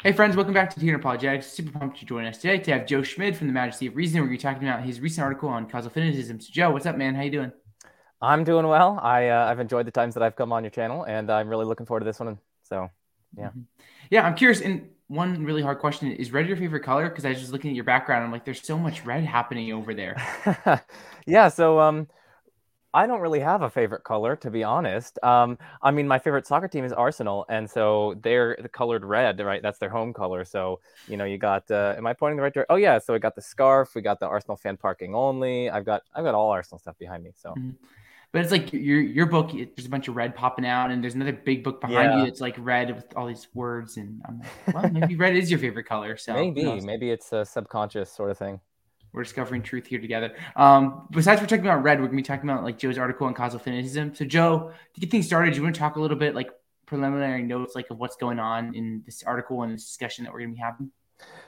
Hey friends, welcome back to Tuner Apologetics. Super pumped to join us today to have Joe Schmid from the Majesty of Reason. We're going to be talking about his recent article on causal finitism. So Joe, what's up, man? How you doing? I'm doing well. I uh, I've enjoyed the times that I've come on your channel, and I'm really looking forward to this one. So, yeah, mm-hmm. yeah. I'm curious. And one really hard question is: Red your favorite color? Because I was just looking at your background. I'm like, there's so much red happening over there. yeah. So, um, I don't really have a favorite color, to be honest. Um, I mean, my favorite soccer team is Arsenal, and so they're colored red, right? That's their home color. So, you know, you got. Uh, am I pointing the right direction? Oh yeah. So we got the scarf. We got the Arsenal fan parking only. I've got I've got all Arsenal stuff behind me. So. Mm-hmm. But it's like your your book. There's a bunch of red popping out, and there's another big book behind yeah. you that's like red with all these words. And I'm like, well, maybe red is your favorite color. So maybe maybe it's a subconscious sort of thing. We're discovering truth here together. Um, besides, we're talking about red. We're gonna be talking about like Joe's article on causal finitism. So, Joe, to get things started, do you want to talk a little bit like preliminary notes, like of what's going on in this article and this discussion that we're gonna be having?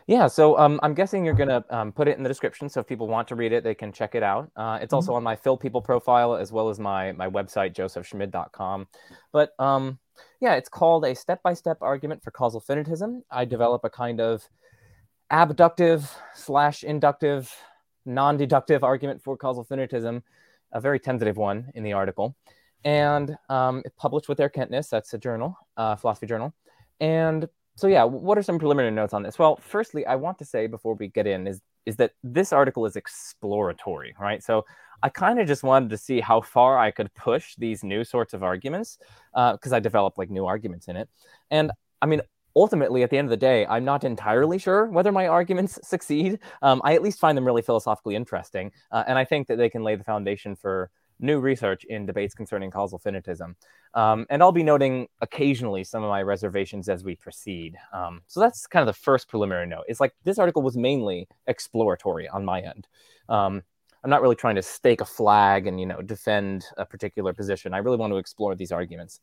Yeah, so um, I'm guessing you're going to um, put it in the description. So if people want to read it, they can check it out. Uh, it's mm-hmm. also on my Phil People profile as well as my, my website, josephschmid.com. But um, yeah, it's called A Step by Step Argument for Causal Finitism. I develop a kind of abductive slash inductive, non deductive argument for causal finitism, a very tentative one in the article. And um, published with Erkenntnis. that's a journal, uh, philosophy journal. And so, yeah, what are some preliminary notes on this? Well, firstly, I want to say before we get in is, is that this article is exploratory, right? So, I kind of just wanted to see how far I could push these new sorts of arguments because uh, I developed like new arguments in it. And I mean, ultimately, at the end of the day, I'm not entirely sure whether my arguments succeed. Um, I at least find them really philosophically interesting, uh, and I think that they can lay the foundation for new research in debates concerning causal finitism. Um, and I'll be noting occasionally some of my reservations as we proceed. Um, so that's kind of the first preliminary note. It's like this article was mainly exploratory on my end. Um, I'm not really trying to stake a flag and you know defend a particular position. I really want to explore these arguments.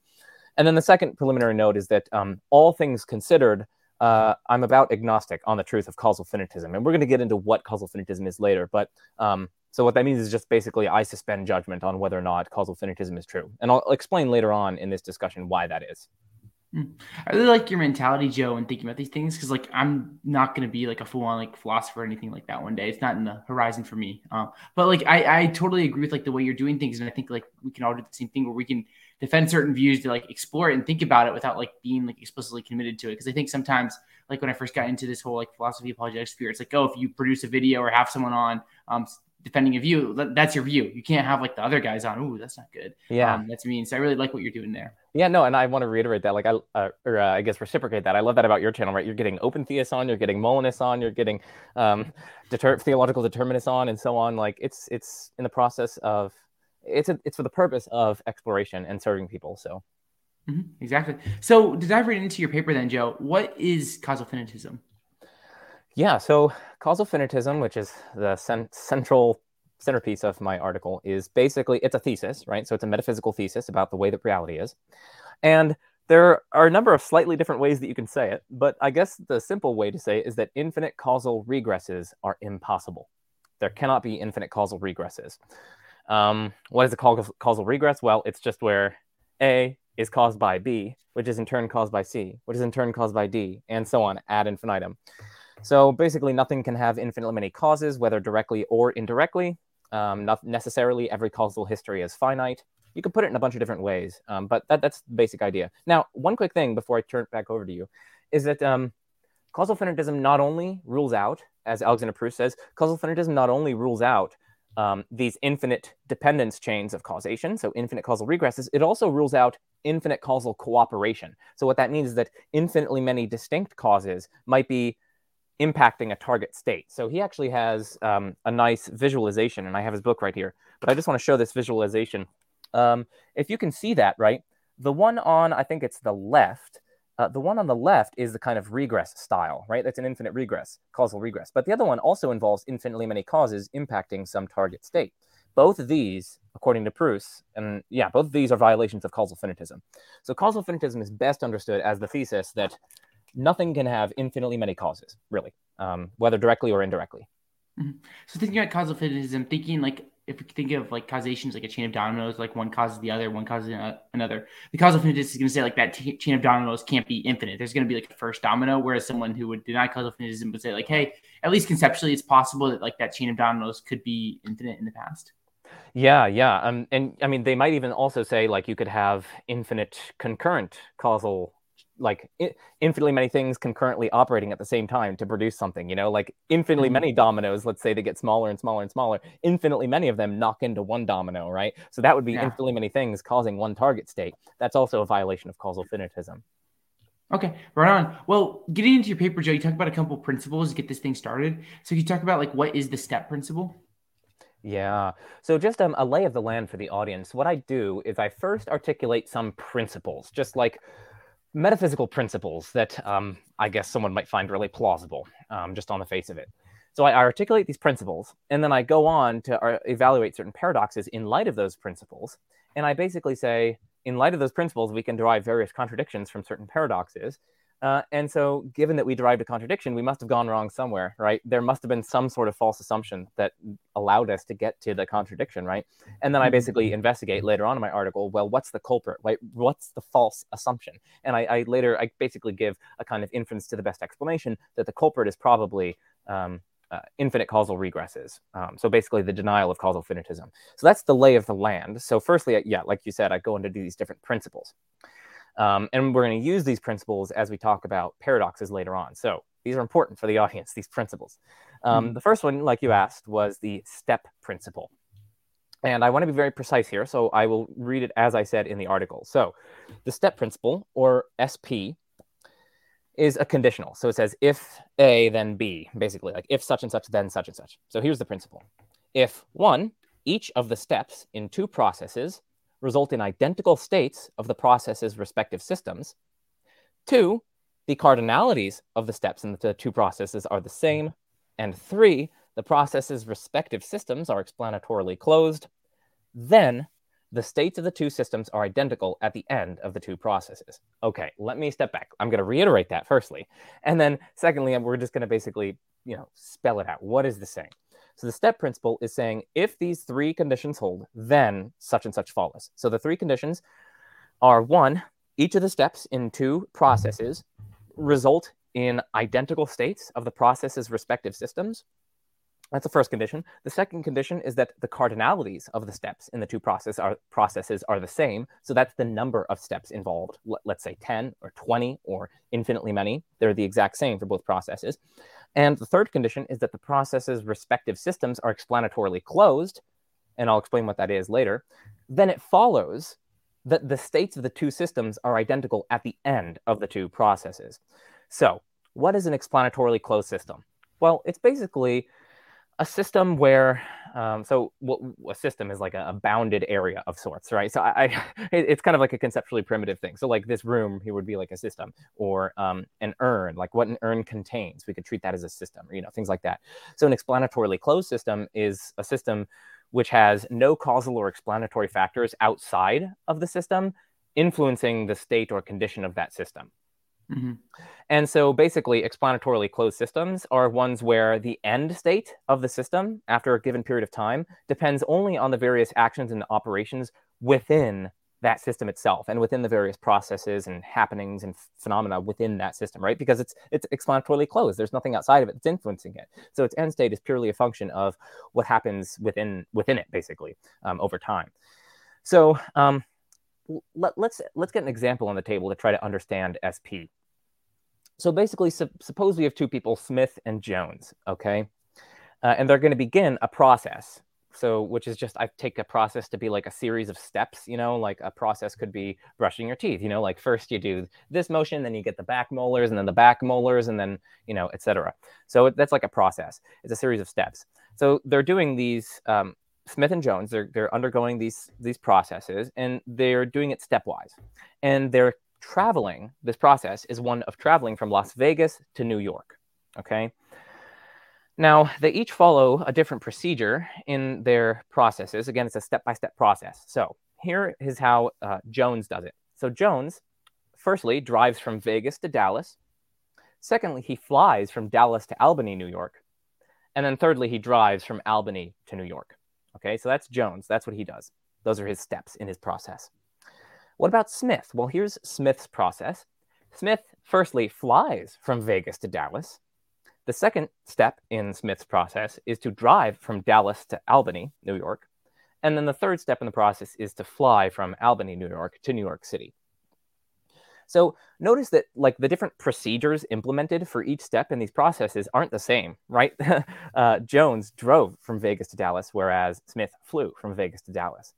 And then the second preliminary note is that um, all things considered, uh, I'm about agnostic on the truth of causal finitism. And we're going to get into what causal finitism is later. But um, so what that means is just basically I suspend judgment on whether or not causal finitism is true. And I'll explain later on in this discussion why that is. Hmm. I really like your mentality, Joe, and thinking about these things because, like, I'm not going to be like a full-on like philosopher or anything like that one day. It's not in the horizon for me. Uh, but like, I, I totally agree with like the way you're doing things, and I think like we can all do the same thing where we can defend certain views to like explore it and think about it without like being like explicitly committed to it. Because I think sometimes, like when I first got into this whole like philosophy apologetic sphere, it's like, oh, if you produce a video or have someone on um, defending a view, that's your view. You can't have like the other guys on. Ooh, that's not good. Yeah, um, that's mean. So I really like what you're doing there. Yeah, no, and I want to reiterate that. Like, I uh, or uh, I guess reciprocate that. I love that about your channel, right? You're getting open theists on, you're getting Molinists on, you're getting um, deter- theological determinists on, and so on. Like, it's it's in the process of it's a, it's for the purpose of exploration and serving people. So. Mm-hmm, exactly. So, to dive right into your paper, then, Joe, what is causal finitism? Yeah, so causal finitism, which is the cent- central centerpiece of my article, is basically it's a thesis, right? So it's a metaphysical thesis about the way that reality is, and there are a number of slightly different ways that you can say it, but I guess the simple way to say it is that infinite causal regresses are impossible. There cannot be infinite causal regresses. Um, what is a causal regress? Well, it's just where A is caused by B, which is in turn caused by C, which is in turn caused by D, and so on ad infinitum. So basically, nothing can have infinitely many causes, whether directly or indirectly. Um, not necessarily every causal history is finite. You can put it in a bunch of different ways, um, but that, that's the basic idea. Now, one quick thing before I turn it back over to you is that um, causal finitism not only rules out, as Alexander Pruss says, causal finitism not only rules out um, these infinite dependence chains of causation, so infinite causal regresses, it also rules out infinite causal cooperation. So what that means is that infinitely many distinct causes might be impacting a target state. So he actually has um, a nice visualization, and I have his book right here. But I just want to show this visualization. Um, if you can see that, right, the one on I think it's the left uh, the one on the left is the kind of regress style, right? That's an infinite regress, causal regress. But the other one also involves infinitely many causes impacting some target state. Both of these, according to Pruss, and yeah, both of these are violations of causal finitism. So causal finitism is best understood as the thesis that nothing can have infinitely many causes, really, um, whether directly or indirectly. Mm-hmm. So thinking about causal finitism, thinking like if we think of like causations like a chain of dominoes, like one causes the other, one causes another. The causal finitist is going to say like that t- chain of dominoes can't be infinite. There's going to be like a first domino, whereas someone who would deny causal finitism would say like, hey, at least conceptually, it's possible that like that chain of dominoes could be infinite in the past. Yeah, yeah. Um, and I mean, they might even also say like you could have infinite concurrent causal like infinitely many things concurrently operating at the same time to produce something you know like infinitely mm-hmm. many dominoes let's say they get smaller and smaller and smaller infinitely many of them knock into one domino right so that would be yeah. infinitely many things causing one target state that's also a violation of causal finitism Okay, right on. Well, getting into your paper, Joe, you talk about a couple principles to get this thing started. So you talk about like what is the step principle? Yeah. So just um, a lay of the land for the audience. What I do is I first articulate some principles, just like metaphysical principles that um, I guess someone might find really plausible um, just on the face of it. So I articulate these principles, and then I go on to uh, evaluate certain paradoxes in light of those principles. And I basically say, in light of those principles, we can derive various contradictions from certain paradoxes. Uh, and so, given that we derived a contradiction, we must have gone wrong somewhere, right? There must have been some sort of false assumption that allowed us to get to the contradiction, right? And then I basically mm-hmm. investigate later on in my article, well, what's the culprit, right? What's the false assumption? And I, I later, I basically give a kind of inference to the best explanation that the culprit is probably um, uh, infinite causal regresses. Um, so basically, the denial of causal finitism. So that's the lay of the land. So, firstly, yeah, like you said, I go into these different principles. Um, and we're going to use these principles as we talk about paradoxes later on. So these are important for the audience, these principles. Um, mm The first one, like you asked, was the step principle. And I want to be very precise here, so I will read it as I said in the article. So the step principle, or SP, is a conditional. So it says if A, then B, basically, like if such and such, then such and such. So here's the principle. If one, each of the steps in two processes result in identical states of the process's respective systems. Two, the cardinalities of the steps in the two processes are the same. And three, the process's respective systems are explanatorily closed. Then, the states of the two systems are identical at the end of the two processes. Okay, let me step back. I'm going to reiterate that firstly. And then secondly, we're just going to basically, you know, spell it out. What is the same? So the step principle is saying if these three conditions hold, then such and such follows. So the three conditions are one, each of the steps in two processes result in identical states of the process's respective systems. That's the first condition. The second condition is that the cardinalities of the steps in the two process are, processes are the same. So that's the number of steps involved. Let, let's say 10 or 20 or infinitely many. They're the exact same for both processes. And the third condition is that the processes' respective systems are explanatorily closed, and I'll explain what that is later. Then it follows that the states of the two systems are identical at the end of the two processes. So, what is an explanatorily closed system? Well, it's basically a system where um, so a system is like a, a, bounded area of sorts right? So I, I, it's kind of like a conceptually primitive thing. So like this room here would be like a system or um, an urn like what an urn contains. We could treat that as a system or you know things like that. So an explanatorily closed system is a system which has no causal or explanatory factors outside of the system influencing the state or condition of that system Mm-hmm. And so basically, explanatorily closed systems are ones where the end state of the system after a given period of time depends only on the various actions and operations within that system itself and within the various processes and happenings and phenomena within that system, right? Because it's it's explanatorily closed. There's nothing outside of it that's influencing it. So its end state is purely a function of what happens within within it, basically, um, over time. So um, let, let's, let's get an example on the table to try to understand SP so basically, su- suppose we have two people, Smith and Jones, okay? Uh, and they're going to begin a process. So, which is just, I take a process to be like a series of steps, you know, like a process could be brushing your teeth, you know, like first you do this motion, then you get the back molars, and then the back molars, and then, you know, etc. So that's like a process. It's a series of steps. So they're doing these, um, Smith and Jones, they're, they're undergoing these, these processes, and they're doing it stepwise. And they're traveling, this process is one of traveling from Las Vegas to New York. Okay. Now, they each follow a different procedure in their processes. Again, it's a step by step process. So, here is how uh, Jones does it. So, Jones, firstly, drives from Vegas to Dallas. Secondly, he flies from Dallas to Albany, New York. And then, thirdly, he drives from Albany to New York. Okay, so that's Jones. That's what he does. Those are his steps in his process. What about Smith? Well, here's Smith's process. Smith, firstly, flies from Vegas to Dallas. The second step in Smith's process is to drive from Dallas to Albany, New York. And then the third step in the process is to fly from Albany, New York to New York City. So notice that like the different procedures implemented for each step in these processes aren't the same, right? uh, Jones drove from Vegas to Dallas, whereas Smith flew from Vegas to Dallas.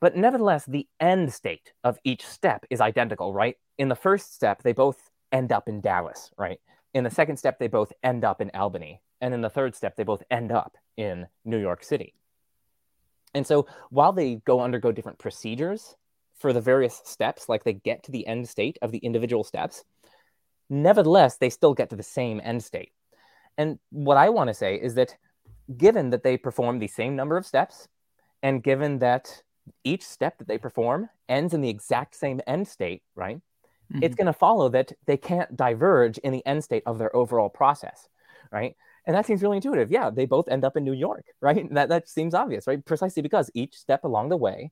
But nevertheless, the end state of each step is identical, right? In the first step, they both end up in Dallas, right? In the second step, they both end up in Albany. And in the third step, they both end up in New York City. And so while they go undergo different procedures for the various steps, like they get to the end state of the individual steps, nevertheless, they still get to the same end state. And what I want to say is that given that they perform the same number of steps, and given that each step that they perform ends in the exact same end state, right? Mm-hmm. It's going to follow that they can't diverge in the end state of their overall process, right? And that seems really intuitive. Yeah, they both end up in New York, right? That that seems obvious, right? Precisely because each step along the way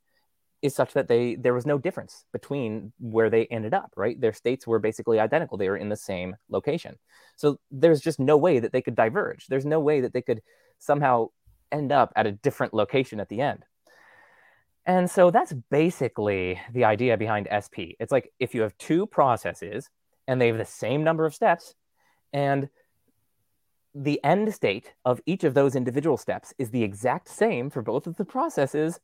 is such that they there was no difference between where they ended up, right? Their states were basically identical. They were in the same location. So there's just no way that they could diverge. There's no way that they could somehow end up at a different location at the end. And so that's basically the idea behind SP. It's like if you have two processes and they have the same number of steps, and the end state of each of those individual steps is the exact same for both of the processes,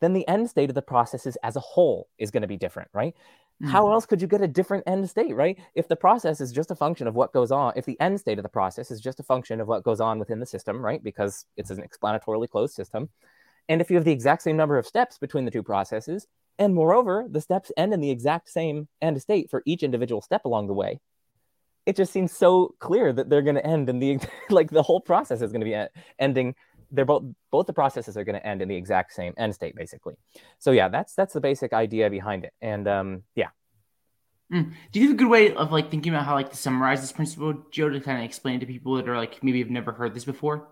then the end state of the processes as a whole is going to be different, right? Mm-hmm. How else could you get a different end state, right? If the process is just a function of what goes on, if the end state of the process is just a function of what goes on within the system, right? Because it's an explanatorily closed system, and if you have the exact same number of steps between the two processes, and moreover, the steps end in the exact same end state for each individual step along the way, it just seems so clear that they're going to end in the like the whole process is going to be ending. They're both both the processes are going to end in the exact same end state basically. So yeah that's that's the basic idea behind it and um yeah. Mm. do you have a good way of like thinking about how like to summarize this principle joe to kind of explain it to people that are like maybe have never heard this before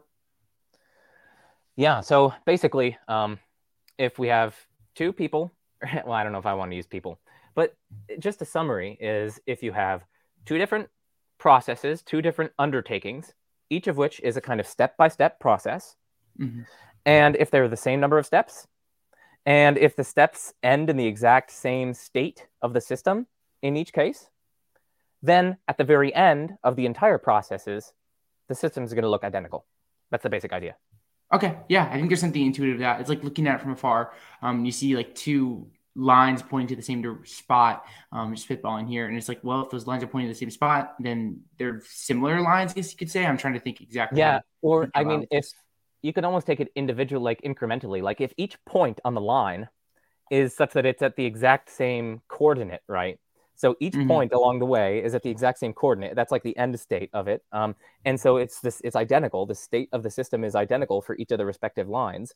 yeah. So basically, um, if we have two people, well, I don't know if I want to use people, but just a summary is if you have two different processes, two different undertakings, each of which is a kind of step by step process. Mm-hmm. And if they're the same number of steps, and if the steps end in the exact same state of the system in each case, then at the very end of the entire processes, the system is going to look identical. That's the basic idea. Okay, yeah, I think there's something intuitive to that. It's like looking at it from afar. Um, you see like two lines pointing to the same spot, um, just spitballing here, and it's like, well, if those lines are pointing to the same spot, then they're similar lines, I guess you could say. I'm trying to think exactly. Yeah, or I mean, if you could almost take it individual, like incrementally, like if each point on the line is such that it's at the exact same coordinate, right? So each mm-hmm. point along the way is at the exact same coordinate. That's like the end state of it. Um, and so it's this it's identical. The state of the system is identical for each of the respective lines.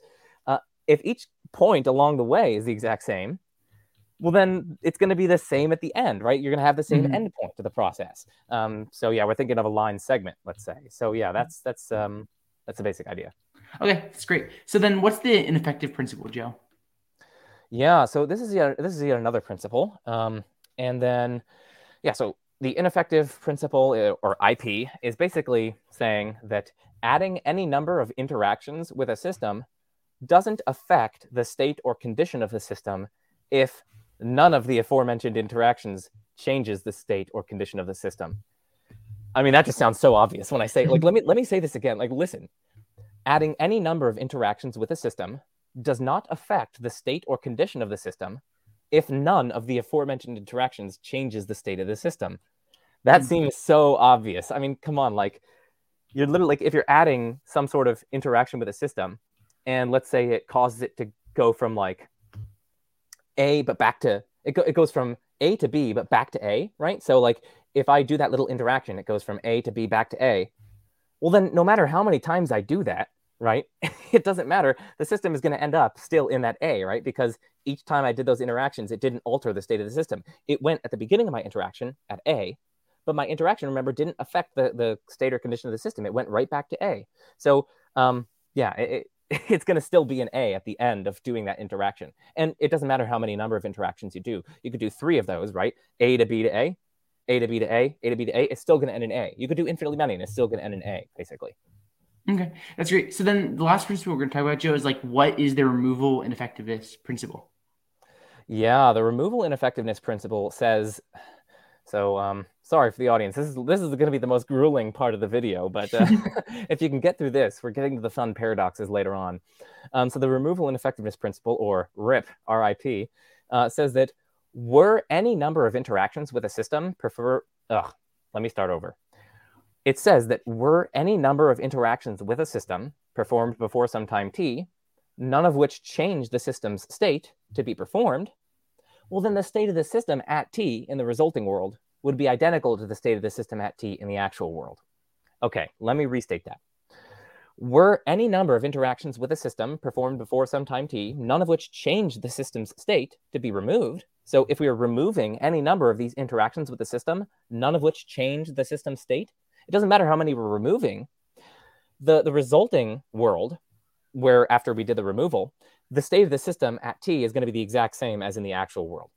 Uh, if each point along the way is the exact same, well then it's going to be the same at the end, right? You're going to have the same mm-hmm. end point to the process. Um, so yeah, we're thinking of a line segment, let's say. So yeah, that's that's um, that's the basic idea. Okay, that's great. So then, what's the ineffective principle, Joe? Yeah, so this is yet, this is yet another principle. Um, and then, yeah, so the ineffective principle uh, or IP is basically saying that adding any number of interactions with a system doesn't affect the state or condition of the system if none of the aforementioned interactions changes the state or condition of the system. I mean, that just sounds so obvious when I say, like, let me let me say this again. Like, listen, adding any number of interactions with a system does not affect the state or condition of the system if none of the aforementioned interactions changes the state of the system. That mm-hmm. seems so obvious. I mean, come on, like you're literally like if you're adding some sort of interaction with a system, and let's say it causes it to go from like A but back to it, go, it goes from A to B but back to A, right? So like if I do that little interaction, it goes from A to B back to A. Well, then no matter how many times I do that, right? it doesn't matter. The system is going to end up still in that A, right? Because each time I did those interactions, it didn't alter the state of the system. It went at the beginning of my interaction at A, but my interaction, remember, didn't affect the, the state or condition of the system. It went right back to A. So, um, yeah, it, it's going to still be an A at the end of doing that interaction. And it doesn't matter how many number of interactions you do. You could do three of those, right? A to B to A, A to B to A, A to B to A. It's still going to end in A. You could do infinitely many and it's still going to end in A, basically. Okay, that's great. So then the last principle we're going to talk about, Joe, is like what is the removal ineffectiveness principle? Yeah, the removal ineffectiveness principle says so um, sorry for the audience. This is this is going to be the most grueling part of the video, but uh, if you can get through this, we're getting to the fun paradoxes later on. Um, so the removal ineffectiveness principle, or RIP, RIP, uh, says that were any number of interactions with a system prefer. Ugh, let me start over. It says that were any number of interactions with a system performed before some time t, none of which change the system's state to be performed, well, then the state of the system at t in the resulting world would be identical to the state of the system at t in the actual world. Okay, let me restate that. Were any number of interactions with a system performed before some time t, none of which changed the system's state to be removed, so if we are removing any number of these interactions with the system, none of which change the system state, it doesn't matter how many we're removing, the, the resulting world, where after we did the removal, the state of the system at t is going to be the exact same as in the actual world.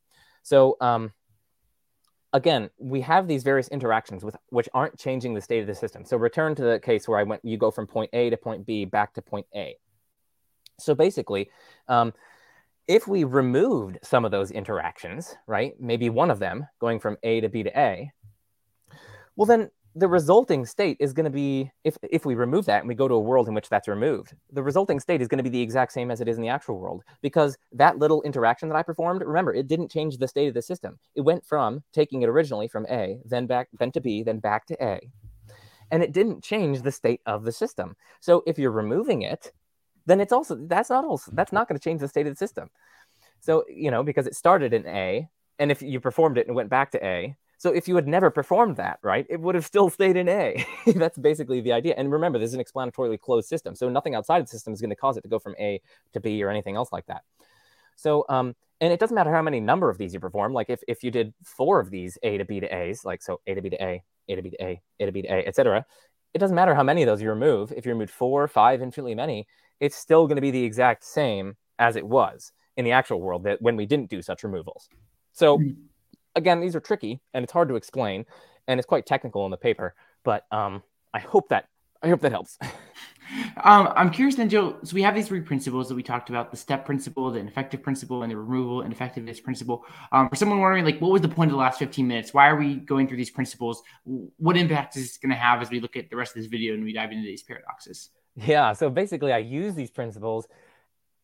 So um, again, we have these various interactions with which aren't changing the state of the system. So return to the case where I went, you go from point A to point B back to point A. So basically, um, if we removed some of those interactions, right, maybe one of them going from A to B to A, well, then the resulting state is going to be if if we remove that and we go to a world in which that's removed the resulting state is going to be the exact same as it is in the actual world because that little interaction that i performed remember it didn't change the state of the system. It went from taking it originally from a then back then to b then back to a. And it didn't change the state of the system. So if you're removing it then it's also that's not also that's not going to change the state of the system. So you know because it started in a and if you performed it and went back to a so if you had never performed that, right, it would have still stayed in A. That's basically the idea. And remember, this is an explanatorily closed system. So nothing outside of the system is going to cause it to go from A to B or anything else like that. So, um, and it doesn't matter how many number of these you perform. Like if, if you did four of these A to B to A's, like so A to B to A, A to B to A, A to B to A, etc. It doesn't matter how many of those you remove. If you remove four, five, infinitely many, it's still going to be the exact same as it was in the actual world that when we didn't do such removals. So mm-hmm again, these are tricky and it's hard to explain, and it's quite technical in the paper. But um, I hope that I hope that helps. um, I'm curious then, Joe. So we have these three principles that we talked about: the step principle, the ineffective principle, and the removal ineffectiveness principle. Um, for someone wondering, like, what was the point of the last 15 minutes? Why are we going through these principles? What impact is this going to have as we look at the rest of this video and we dive into these paradoxes? Yeah. So basically, I use these principles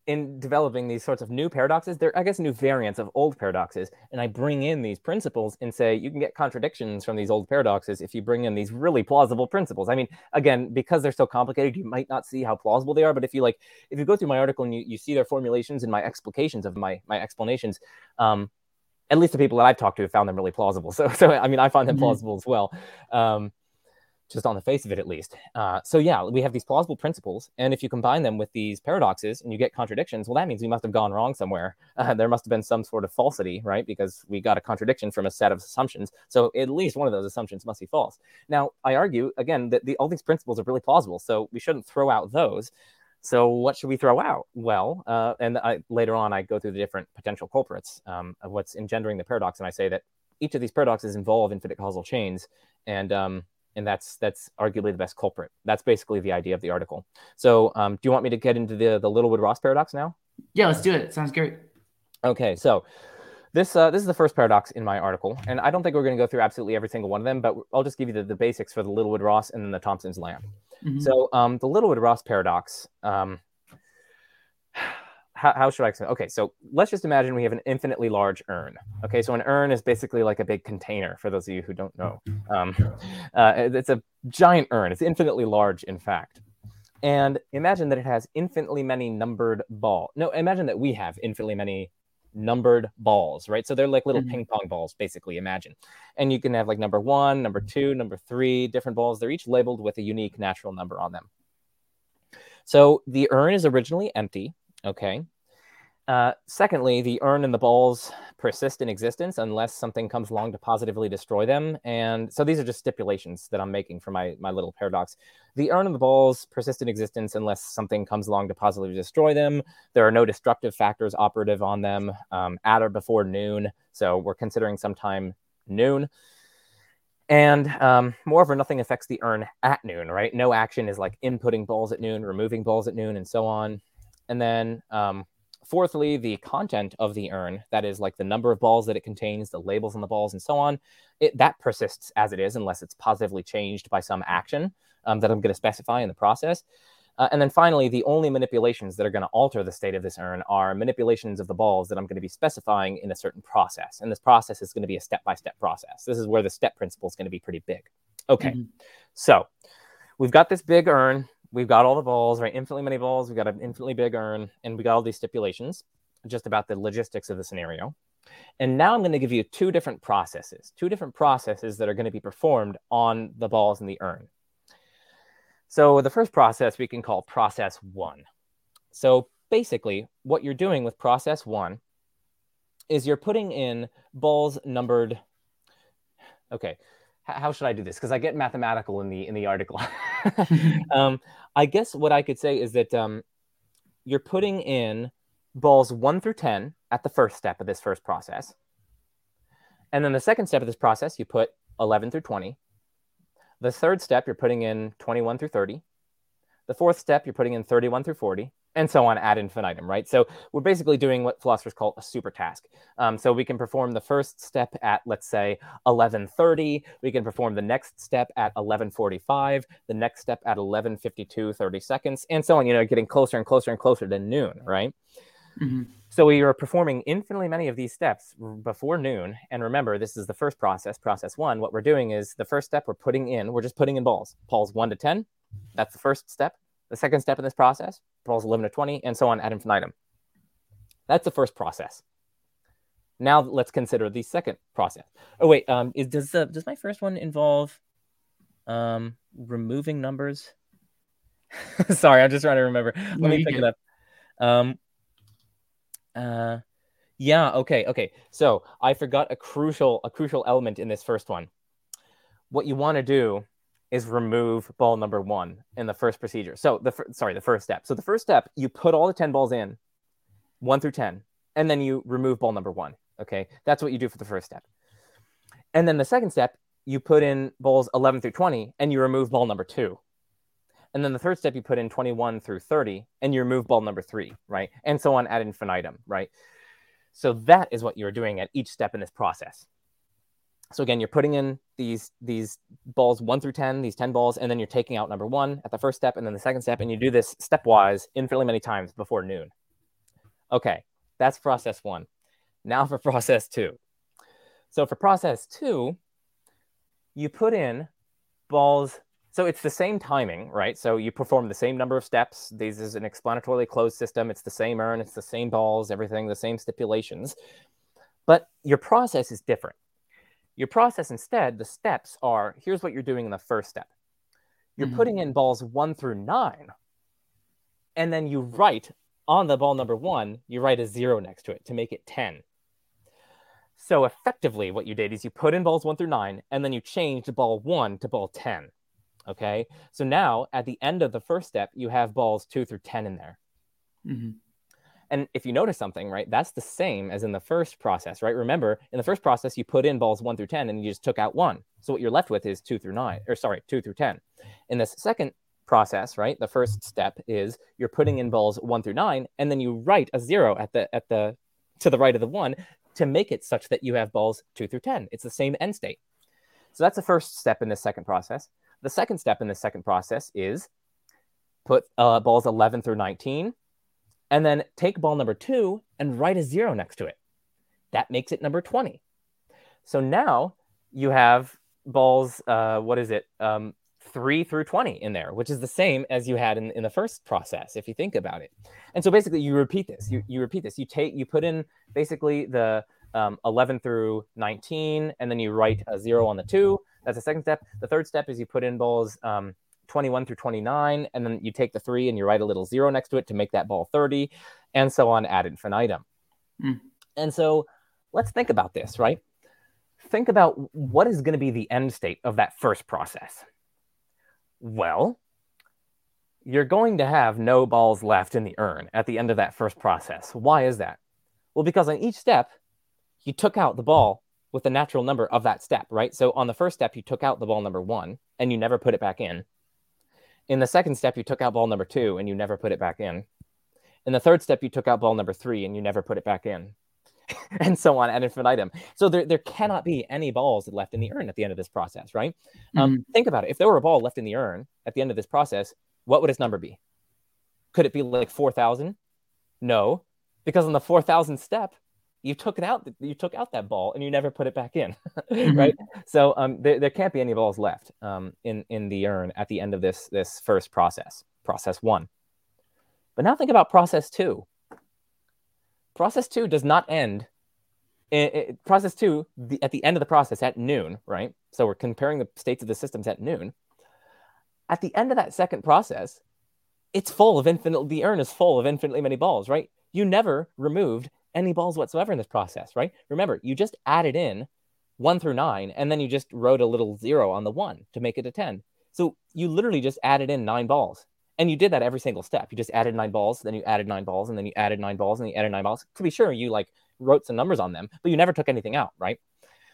in developing these sorts of new paradoxes, they're, I guess, new variants of old paradoxes. And I bring in these principles and say you can get contradictions from these old paradoxes if you bring in these really plausible principles. I mean, again, because they're so complicated, you might not see how plausible they are. But if you like, if you go through my article and you, you see their formulations and my explications of my my explanations, um, at least the people that I've talked to have found them really plausible. So, so I mean, I find them mm-hmm. plausible as well. Um, just on the face of it at least. Uh, so yeah, we have these plausible principles, and if you combine them with these paradoxes and you get contradictions, well, that means we must have gone wrong somewhere. Uh, there must have been some sort of falsity, right? Because we got a contradiction from a set of assumptions. So at least one of those assumptions must be false. Now, I argue again that the, all these principles are really plausible, so we shouldn't throw out those. So what should we throw out? Well, uh, and I, later on, I go through the different potential culprits um, of what's engendering the paradox, and I say that each of these paradoxes involve infinite causal chains, and um, and that's that's arguably the best culprit. That's basically the idea of the article. So, um, do you want me to get into the the Littlewood Ross paradox now? Yeah, let's do it. Sounds great. Okay, so this uh, this is the first paradox in my article, and I don't think we're going to go through absolutely every single one of them, but I'll just give you the, the basics for the Littlewood Ross and then the Thomson's lamp. Mm-hmm. So, um, the Littlewood Ross paradox. Um, how, how should I explain? Okay, so let's just imagine we have an infinitely large urn. Okay, so an urn is basically like a big container for those of you who don't know. Um, uh, it's a giant urn, it's infinitely large, in fact. And imagine that it has infinitely many numbered balls. No, imagine that we have infinitely many numbered balls, right? So they're like little mm-hmm. ping pong balls, basically, imagine. And you can have like number one, number two, number three, different balls. They're each labeled with a unique natural number on them. So the urn is originally empty, okay? Uh, secondly, the urn and the balls persist in existence unless something comes along to positively destroy them. And so these are just stipulations that I'm making for my, my little paradox. The urn and the balls persist in existence unless something comes along to positively destroy them. There are no destructive factors operative on them um, at or before noon. So we're considering sometime noon. And um, moreover, nothing affects the urn at noon, right? No action is like inputting balls at noon, removing balls at noon, and so on. And then um, fourthly, the content of the urn, that is like the number of balls that it contains, the labels on the balls, and so on, it, that persists as it is unless it's positively changed by some action um, that I'm going to specify in the process. Uh, and then finally, the only manipulations that are going to alter the state of this urn are manipulations of the balls that I'm going to be specifying in a certain process. And this process is going to be a step by step process. This is where the step principle is going to be pretty big. Okay, mm-hmm. so we've got this big urn we've got all the balls, right? Infinitely many balls. We've got an infinitely big urn, and we got all these stipulations just about the logistics of the scenario. And now I'm going to give you two different processes, two different processes that are going to be performed on the balls in the urn. So the first process we can call process one. So basically, what you're doing with process one is you're putting in balls numbered. Okay, how should I do this? Because I get mathematical in the in the article. um, I guess what I could say is that um, you're putting in balls one through ten at the first step of this first process, and then the second step of this process you put eleven through twenty. The third step you're putting in twenty-one through thirty. The fourth step you're putting in thirty-one through forty, and so on ad infinitum, right? So we're basically doing what philosophers call a super task. Um, so we can perform the first step at, let's say, 11:30. We can perform the next step at 11:45. The next step at 11:52, 30 seconds, and so on. You know, getting closer and closer and closer to noon, right? Mm-hmm. So we are performing infinitely many of these steps before noon. And remember, this is the first process, process one. What we're doing is the first step we're putting in, we're just putting in balls, balls one to 10. That's the first step. The second step in this process, balls 11 to 20, and so on ad infinitum. That's the first process. Now let's consider the second process. Oh wait, um, is, does the does my first one involve um, removing numbers? Sorry, I'm just trying to remember. Let no, me pick it up. Um, uh, yeah. Okay. Okay. So I forgot a crucial a crucial element in this first one. What you want to do is remove ball number one in the first procedure. So the sorry, the first step. So the first step, you put all the 10 balls in, one through 10, and then you remove ball number one. Okay. That's what you do for the first step. And then the second step, you put in balls 11 through 20 and you remove ball number two. And then the third step, you put in 21 through 30 and you remove ball number three, right? And so on ad infinitum, right? So that is what you're doing at each step in this process. So again, you're putting in these these balls one through ten, these ten balls, and then you're taking out number one at the first step, and then the second step, and you do this stepwise infinitely many times before noon. Okay, that's process one. Now for process two. So for process two, you put in balls. So it's the same timing, right? So you perform the same number of steps. This is an explanatorily closed system. It's the same urn, it's the same balls, everything, the same stipulations. But your process is different. Your process instead, the steps are here's what you're doing in the first step. You're mm-hmm. putting in balls one through nine, and then you write on the ball number one, you write a zero next to it to make it 10. So effectively, what you did is you put in balls one through nine, and then you changed ball one to ball 10. Okay. So now at the end of the first step, you have balls two through 10 in there. Mm-hmm. And if you notice something, right, that's the same as in the first process, right? Remember, in the first process, you put in balls one through 10 and you just took out one. So what you're left with is two through nine, or sorry, two through 10. In this second process, right, the first step is you're putting in balls one through nine, and then you write a zero at the, at the, to the right of the one to make it such that you have balls two through 10. It's the same end state. So that's the first step in this second process. The second step in this second process is put uh, balls 11 through 19 and then take ball number two and write a zero next to it. That makes it number 20. So now you have balls, uh, what is it, um, three through 20 in there, which is the same as you had in, in the first process, if you think about it. And so basically you repeat this, you, you repeat this, you take, you put in basically the um, 11 through 19, and then you write a zero on the two. That's the second step. The third step is you put in balls um, 21 through 29, and then you take the three and you write a little zero next to it to make that ball 30, and so on ad infinitum. Mm. And so let's think about this, right? Think about what is going to be the end state of that first process. Well, you're going to have no balls left in the urn at the end of that first process. Why is that? Well, because on each step, you took out the ball with the natural number of that step, right? So on the first step, you took out the ball number one and you never put it back in. In the second step, you took out ball number two and you never put it back in. In the third step, you took out ball number three and you never put it back in. and so on ad infinitum. So there, there cannot be any balls left in the urn at the end of this process, right? Um, mm-hmm. Um, think about it. If there were a ball left in the urn at the end of this process, what would its number be? Could it be like 4,000? No, because on the 4,000 step, you took it out, you took out that ball and you never put it back in, mm-hmm. right? So um, there, there can't be any balls left um, in, in the urn at the end of this, this first process, process one. But now think about process two. Process two does not end. It, it, process two, the, at the end of the process at noon, right? So we're comparing the states of the systems at noon at the end of that second process, it's full of infinite, the urn is full of infinitely many balls, right? You never removed any balls whatsoever in this process, right? Remember, you just added in one through nine, and then you just wrote a little zero on the one to make it a 10. So you literally just added in nine balls. And you did that every single step. You just added nine balls, then you added nine balls, and then you added nine balls, and you added nine balls. To be sure, you like wrote some numbers on them, but you never took anything out, right?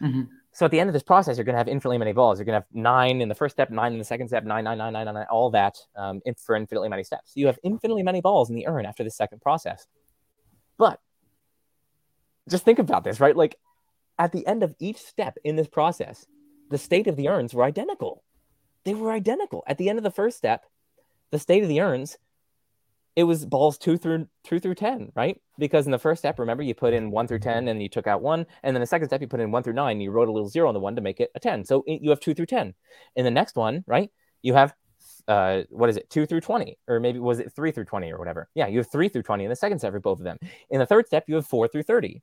Mm-hmm. So at the end of this process, you're going to have infinitely many balls. You're going to have nine in the first step, nine in the second step, nine, nine, nine, nine, nine, nine all that um, for infinitely many steps. You have infinitely many balls in the urn after the second process. But just think about this, right? Like at the end of each step in this process, the state of the urns were identical. They were identical. At the end of the first step, the state of the urns it was balls two through two through ten, right? Because in the first step, remember, you put in one through ten, and you took out one, and then the second step, you put in one through nine, and you wrote a little zero on the one to make it a ten. So you have two through ten. In the next one, right, you have uh, what is it, two through twenty, or maybe was it three through twenty or whatever? Yeah, you have three through twenty in the second step for both of them. In the third step, you have four through thirty,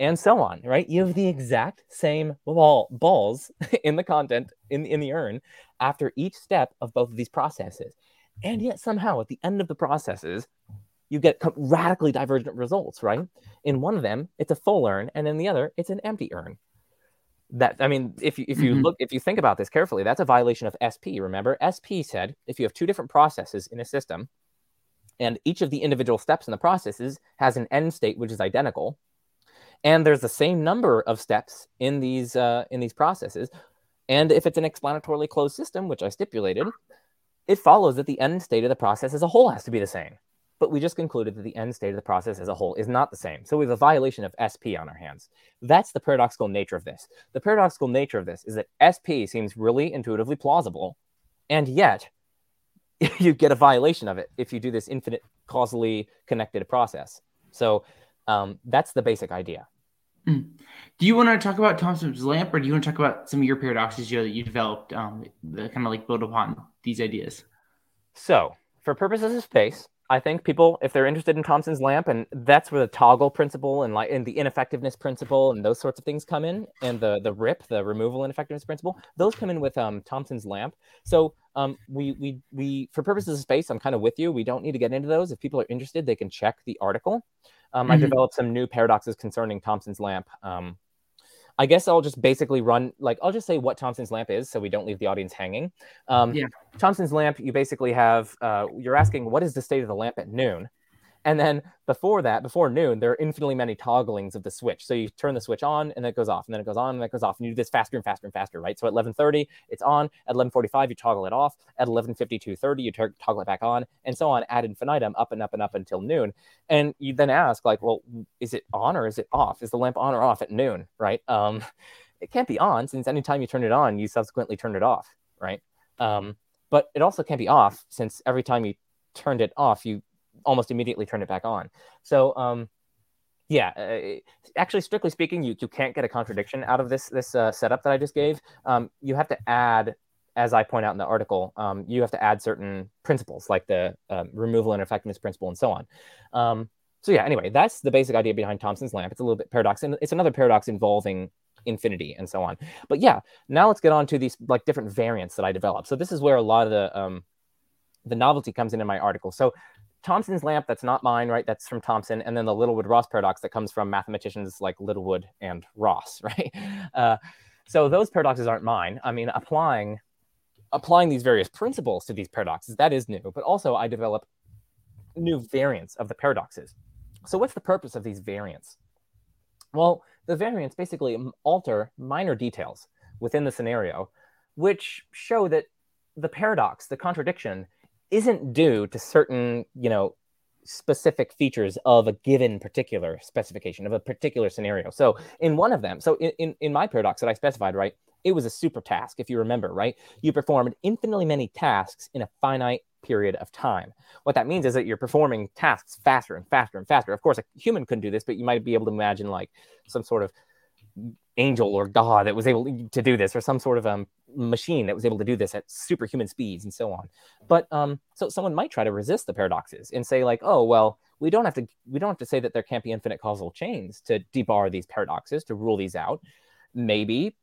and so on, right? You have the exact same ball balls in the content in in the urn after each step of both of these processes. And yet somehow at the end of the processes, you get radically divergent results, right? In one of them, it's a full urn, and in the other, it's an empty urn. That I mean, if you if you mm-hmm. look if you think about this carefully, that's a violation of SP. Remember, SP said if you have two different processes in a system, and each of the individual steps in the processes has an end state which is identical, and there's the same number of steps in these uh, in these processes, and if it's an explanatorily closed system, which I stipulated, it follows that the end state of the process as a whole has to be the same. But we just concluded that the end state of the process as a whole is not the same. So we have a violation of SP on our hands. That's the paradoxical nature of this. The paradoxical nature of this is that SP seems really intuitively plausible, and yet you get a violation of it if you do this infinite causally connected process. So um, that's the basic idea. Mm. Do you want to talk about Thomson's lamp, or do you want to talk about some of your paradoxes, Joe, that you developed um, that kind of like build upon these ideas? So, for purposes of space, I think people, if they're interested in Thomson's lamp, and that's where the toggle principle and like and the ineffectiveness principle and those sorts of things come in, and the the RIP, the removal ineffectiveness principle, those come in with um, Thomson's lamp. So um, we we we for purposes of space, I'm kind of with you. We don't need to get into those. If people are interested, they can check the article. Um, mm-hmm. I developed some new paradoxes concerning Thomson's lamp. Um, I guess I'll just basically run like I'll just say what Thomson's lamp is, so we don't leave the audience hanging. Um, yeah. Thomson's lamp, you basically have uh, you're asking what is the state of the lamp at noon, and then before that, before noon, there are infinitely many togglings of the switch. So you turn the switch on and then it goes off, and then it goes on and then it goes off, and you do this faster and faster and faster, right? So at 11:30, it's on. At 11:45, you toggle it off. At 11:52:30, you t- toggle it back on, and so on ad infinitum, up and up and up until noon. And you then ask, like, well, is it on or is it off? Is the lamp on or off at noon, right? Um, it can't be on since anytime you turn it on, you subsequently turn it off, right? Um, but it also can't be off since every time you turned it off, you almost immediately turn it back on. So, um, yeah, uh, actually, strictly speaking, you, you can't get a contradiction out of this this uh, setup that I just gave. Um, you have to add, as I point out in the article, um, you have to add certain principles like the um, removal ineffectiveness principle and so on. Um, so yeah, anyway, that's the basic idea behind Thomson's lamp. It's a little bit paradox, and it's another paradox involving infinity and so on. But yeah, now let's get on to these like different variants that I developed. So this is where a lot of the um, the novelty comes in in my article. So Thomson's lamp, that's not mine, right? That's from Thomson. And then the Littlewood Ross paradox that comes from mathematicians like Littlewood and Ross, right? Uh, so those paradoxes aren't mine. I mean, applying applying these various principles to these paradoxes, that is new. But also I develop new variants of the paradoxes. So what's the purpose of these variants? Well, the variants basically alter minor details within the scenario, which show that the paradox, the contradiction, isn't due to certain, you know, specific features of a given particular specification of a particular scenario. So in one of them, so in, in, in my paradox that I specified, right, it was a super task, if you remember, right? You performed infinitely many tasks in a finite period of time. What that means is that you're performing tasks faster and faster and faster. Of course, a human couldn't do this, but you might be able to imagine like some sort of angel or god that was able to do this or some sort of um, machine that was able to do this at superhuman speeds and so on but um, so someone might try to resist the paradoxes and say like oh well we don't have to we don't have to say that there can't be infinite causal chains to debar these paradoxes to rule these out maybe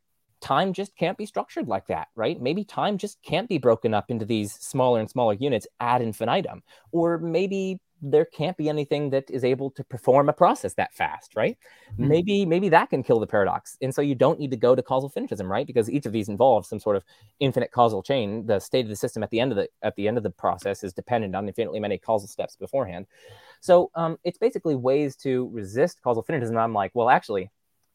time just can't be structured like that, right? Maybe time just can't be broken up into these smaller and smaller units ad infinitum. Or maybe there can't be anything that is able to perform a process that fast, right? Mm-hmm. Maybe maybe that can kill the paradox. And so you don't need to go to causal finitism, right? Because each of these involves some sort of infinite causal chain. The state of the system at the end of the at the end of the process is dependent on infinitely many causal steps beforehand. So um, it's basically ways to resist causal finitism. I'm like, well, actually,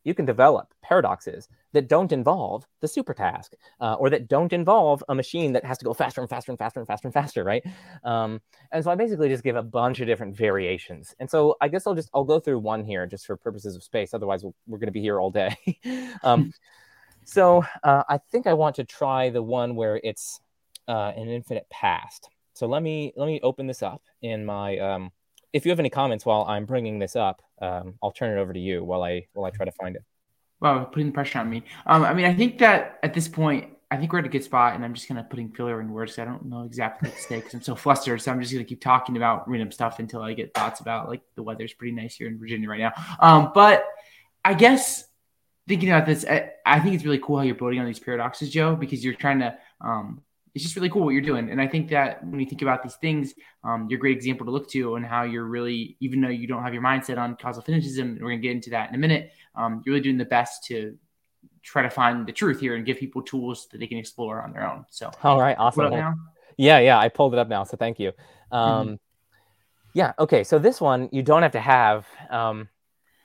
you can develop paradoxes that don't involve the super task uh, or that don't involve a machine that has to go faster and faster and faster and faster and faster right? Um, and so i basically just give a bunch of different variations. And so i guess i'll just i'll go through one here just for purposes of space. Otherwise we we are going to be here all day. Um, so uh, i think i want to try the one where it's uh, an infinite past. So let me let me open this up in my um, if you have any comments while I'm bringing this up, um, I'll turn it over to you while I while I try to find it. Wow, putting the pressure on me. Um, I mean, I think that at this point, I think we're at a good spot, and I'm just kind of putting filler in words. I don't know exactly what to say because I'm so flustered. So I'm just gonna keep talking about random stuff until I get thoughts about like the weather's pretty nice here in Virginia right now. Um, but I guess thinking about this, I, I, think it's really cool how you're building on these paradoxes, Joe, because you're trying to um, it's just really cool what you're doing. And I think that when you think about these things, um, you're a great example to look to and how you're really, even though you don't have your mindset on causal finitism, and we're going to get into that in a minute, um, you're really doing the best to try to find the truth here and give people tools that they can explore on their own. So, all right, awesome. Yeah, yeah, I pulled it up now. So thank you. Um, mm-hmm. Yeah, okay. So this one, you don't have to have, um,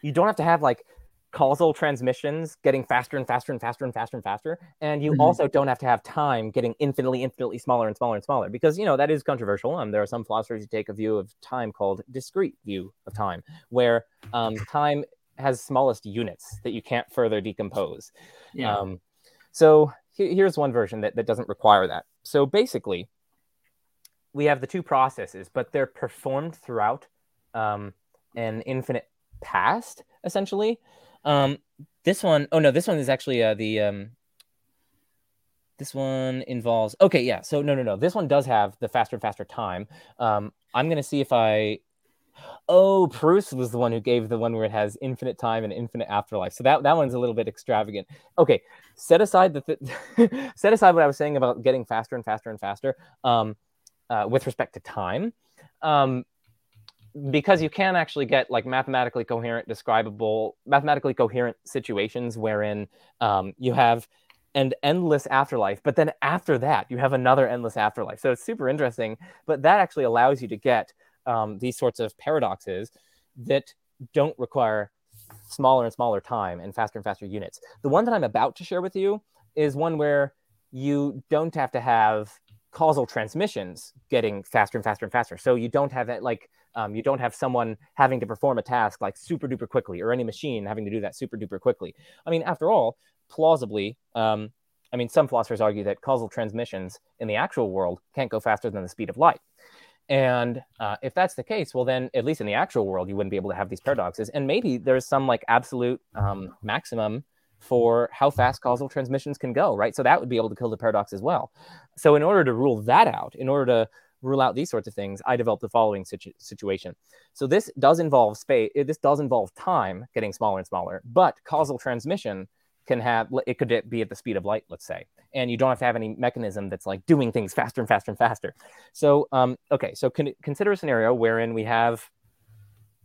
you don't have to have like causal transmissions getting faster and faster and faster and faster and faster and you mm-hmm. also don't have to have time getting infinitely infinitely smaller and smaller and smaller because you know that is controversial um, there are some philosophers who take a view of time called discrete view of time where um, time has smallest units that you can't further decompose yeah. Um, so he- here's one version that, that doesn't require that so basically we have the two processes but they're performed throughout um, an infinite past essentially um, this one, oh no, this one is actually uh, the um, this one involves. Okay, yeah. So no, no, no. This one does have the faster and faster time. Um, I'm gonna see if I. Oh, Pruss was the one who gave the one where it has infinite time and infinite afterlife. So that, that one's a little bit extravagant. Okay, set aside the th- set aside what I was saying about getting faster and faster and faster um, uh, with respect to time. Um, because you can actually get like mathematically coherent, describable, mathematically coherent situations wherein um, you have an endless afterlife, but then after that you have another endless afterlife. So it's super interesting. But that actually allows you to get um, these sorts of paradoxes that don't require smaller and smaller time and faster and faster units. The one that I'm about to share with you is one where you don't have to have causal transmissions getting faster and faster and faster. So you don't have that like um, you don't have someone having to perform a task like super duper quickly or any machine having to do that super duper quickly. I mean, after all, plausibly, um, I mean, some philosophers argue that causal transmissions in the actual world can't go faster than the speed of light. And uh, if that's the case, well, then at least in the actual world, you wouldn't be able to have these paradoxes. And maybe there's some like absolute um, maximum for how fast causal transmissions can go, right? So that would be able to kill the paradox as well. So in order to rule that out, in order to rule out these sorts of things, I developed the following situ- situation. So this does involve space. This does involve time getting smaller and smaller, but causal transmission can have it could be at the speed of light, let's say, and you don't have to have any mechanism that's like doing things faster and faster and faster. So, um, okay, so con- consider a scenario wherein we have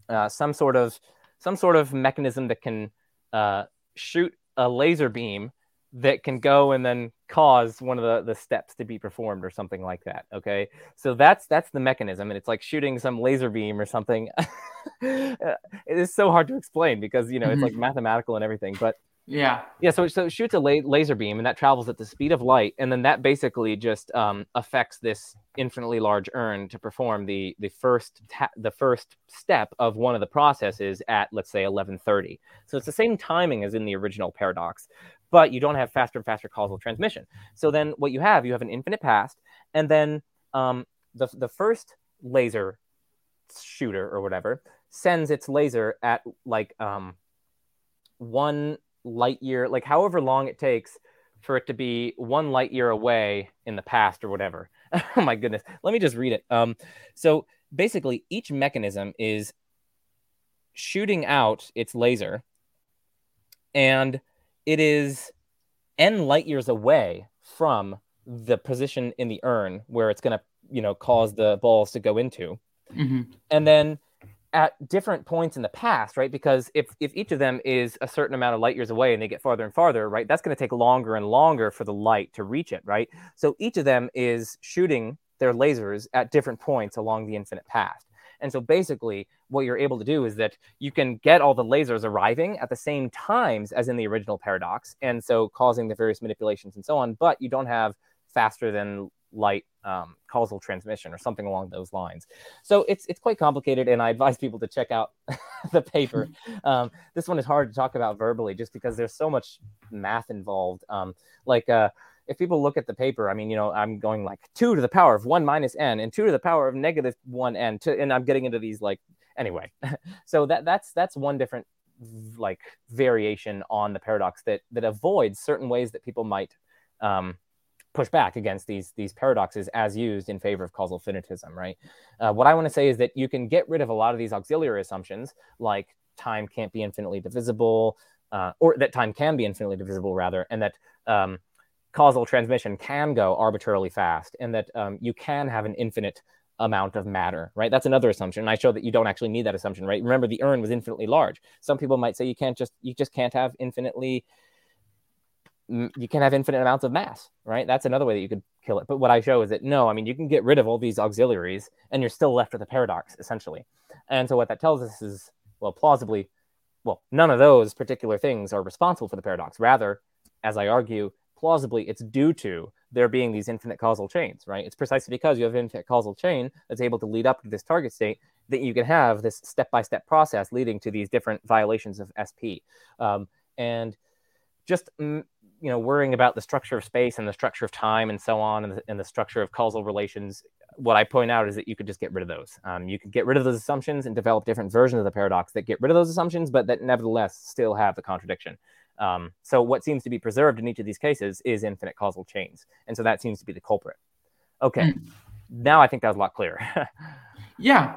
uh, some sort of some sort of mechanism that can uh, shoot a laser beam that can go and then cause one of the, the steps to be performed or something like that okay so that's that's the mechanism and it's like shooting some laser beam or something it is so hard to explain because you know mm-hmm. it's like mathematical and everything but yeah. Yeah. So, so it shoots a la- laser beam and that travels at the speed of light. And then that basically just um, affects this infinitely large urn to perform the, the first, ta- the first step of one of the processes at, let's say 1130. So it's the same timing as in the original paradox, but you don't have faster and faster causal transmission. So then what you have, you have an infinite past and then um, the, the first laser shooter or whatever sends its laser at like um, one light year, like however long it takes for it to be one light year away in the past or whatever. oh my goodness. Let me just read it. Um, so basically, each mechanism is shooting out its laser, and it is n light years away from the position in the urn where it's going to, you know, cause the balls to go into. Mm-hmm. And then at different points in the past, right? Because if if each of them is a certain amount of light years away and they get farther and farther, right? That's going to take longer and longer for the light to reach it, right? So each of them is shooting their lasers at different points along the infinite past. And so basically, what you're able to do is that you can get all the lasers arriving at the same times as in the original paradox, and so causing the various manipulations and so on, but you don't have faster than light um, causal transmission or something along those lines. So it's it's quite complicated, and I advise people to check out the paper. Um, this one is hard to talk about verbally, just because there's so much math involved. Um, like uh, if people look at the paper, I mean, you know, I'm going like two to the power of one minus n, and two to the power of negative one n, to, and I'm getting into these like anyway. so that that's that's one different like variation on the paradox that that avoids certain ways that people might um, push back against these these paradoxes as used in favor of causal finitism, right? Uh, what I want to say is that you can get rid of a lot of these auxiliary assumptions, like time can't be infinitely divisible, uh, or that time can be infinitely divisible, rather, and that um, causal transmission can go arbitrarily fast, and that um, you can have an infinite amount of matter, right? That's another assumption. And I show that you don't actually need that assumption, right? Remember, the urn was infinitely large. Some people might say you can't just you just can't have infinitely you can have infinite amounts of mass, right? That's another way that you could kill it. But what I show is that no, I mean, you can get rid of all these auxiliaries and you're still left with a paradox, essentially. And so what that tells us is, well, plausibly, well, none of those particular things are responsible for the paradox. Rather, as I argue, plausibly, it's due to there being these infinite causal chains, right? It's precisely because you have an infinite causal chain that's able to lead up to this target state that you can have this step by step process leading to these different violations of SP. Um, and just mm, you know worrying about the structure of space and the structure of time and so on and the, and the structure of causal relations what i point out is that you could just get rid of those um, you could get rid of those assumptions and develop different versions of the paradox that get rid of those assumptions but that nevertheless still have the contradiction um, so what seems to be preserved in each of these cases is infinite causal chains and so that seems to be the culprit okay mm. now i think that was a lot clearer yeah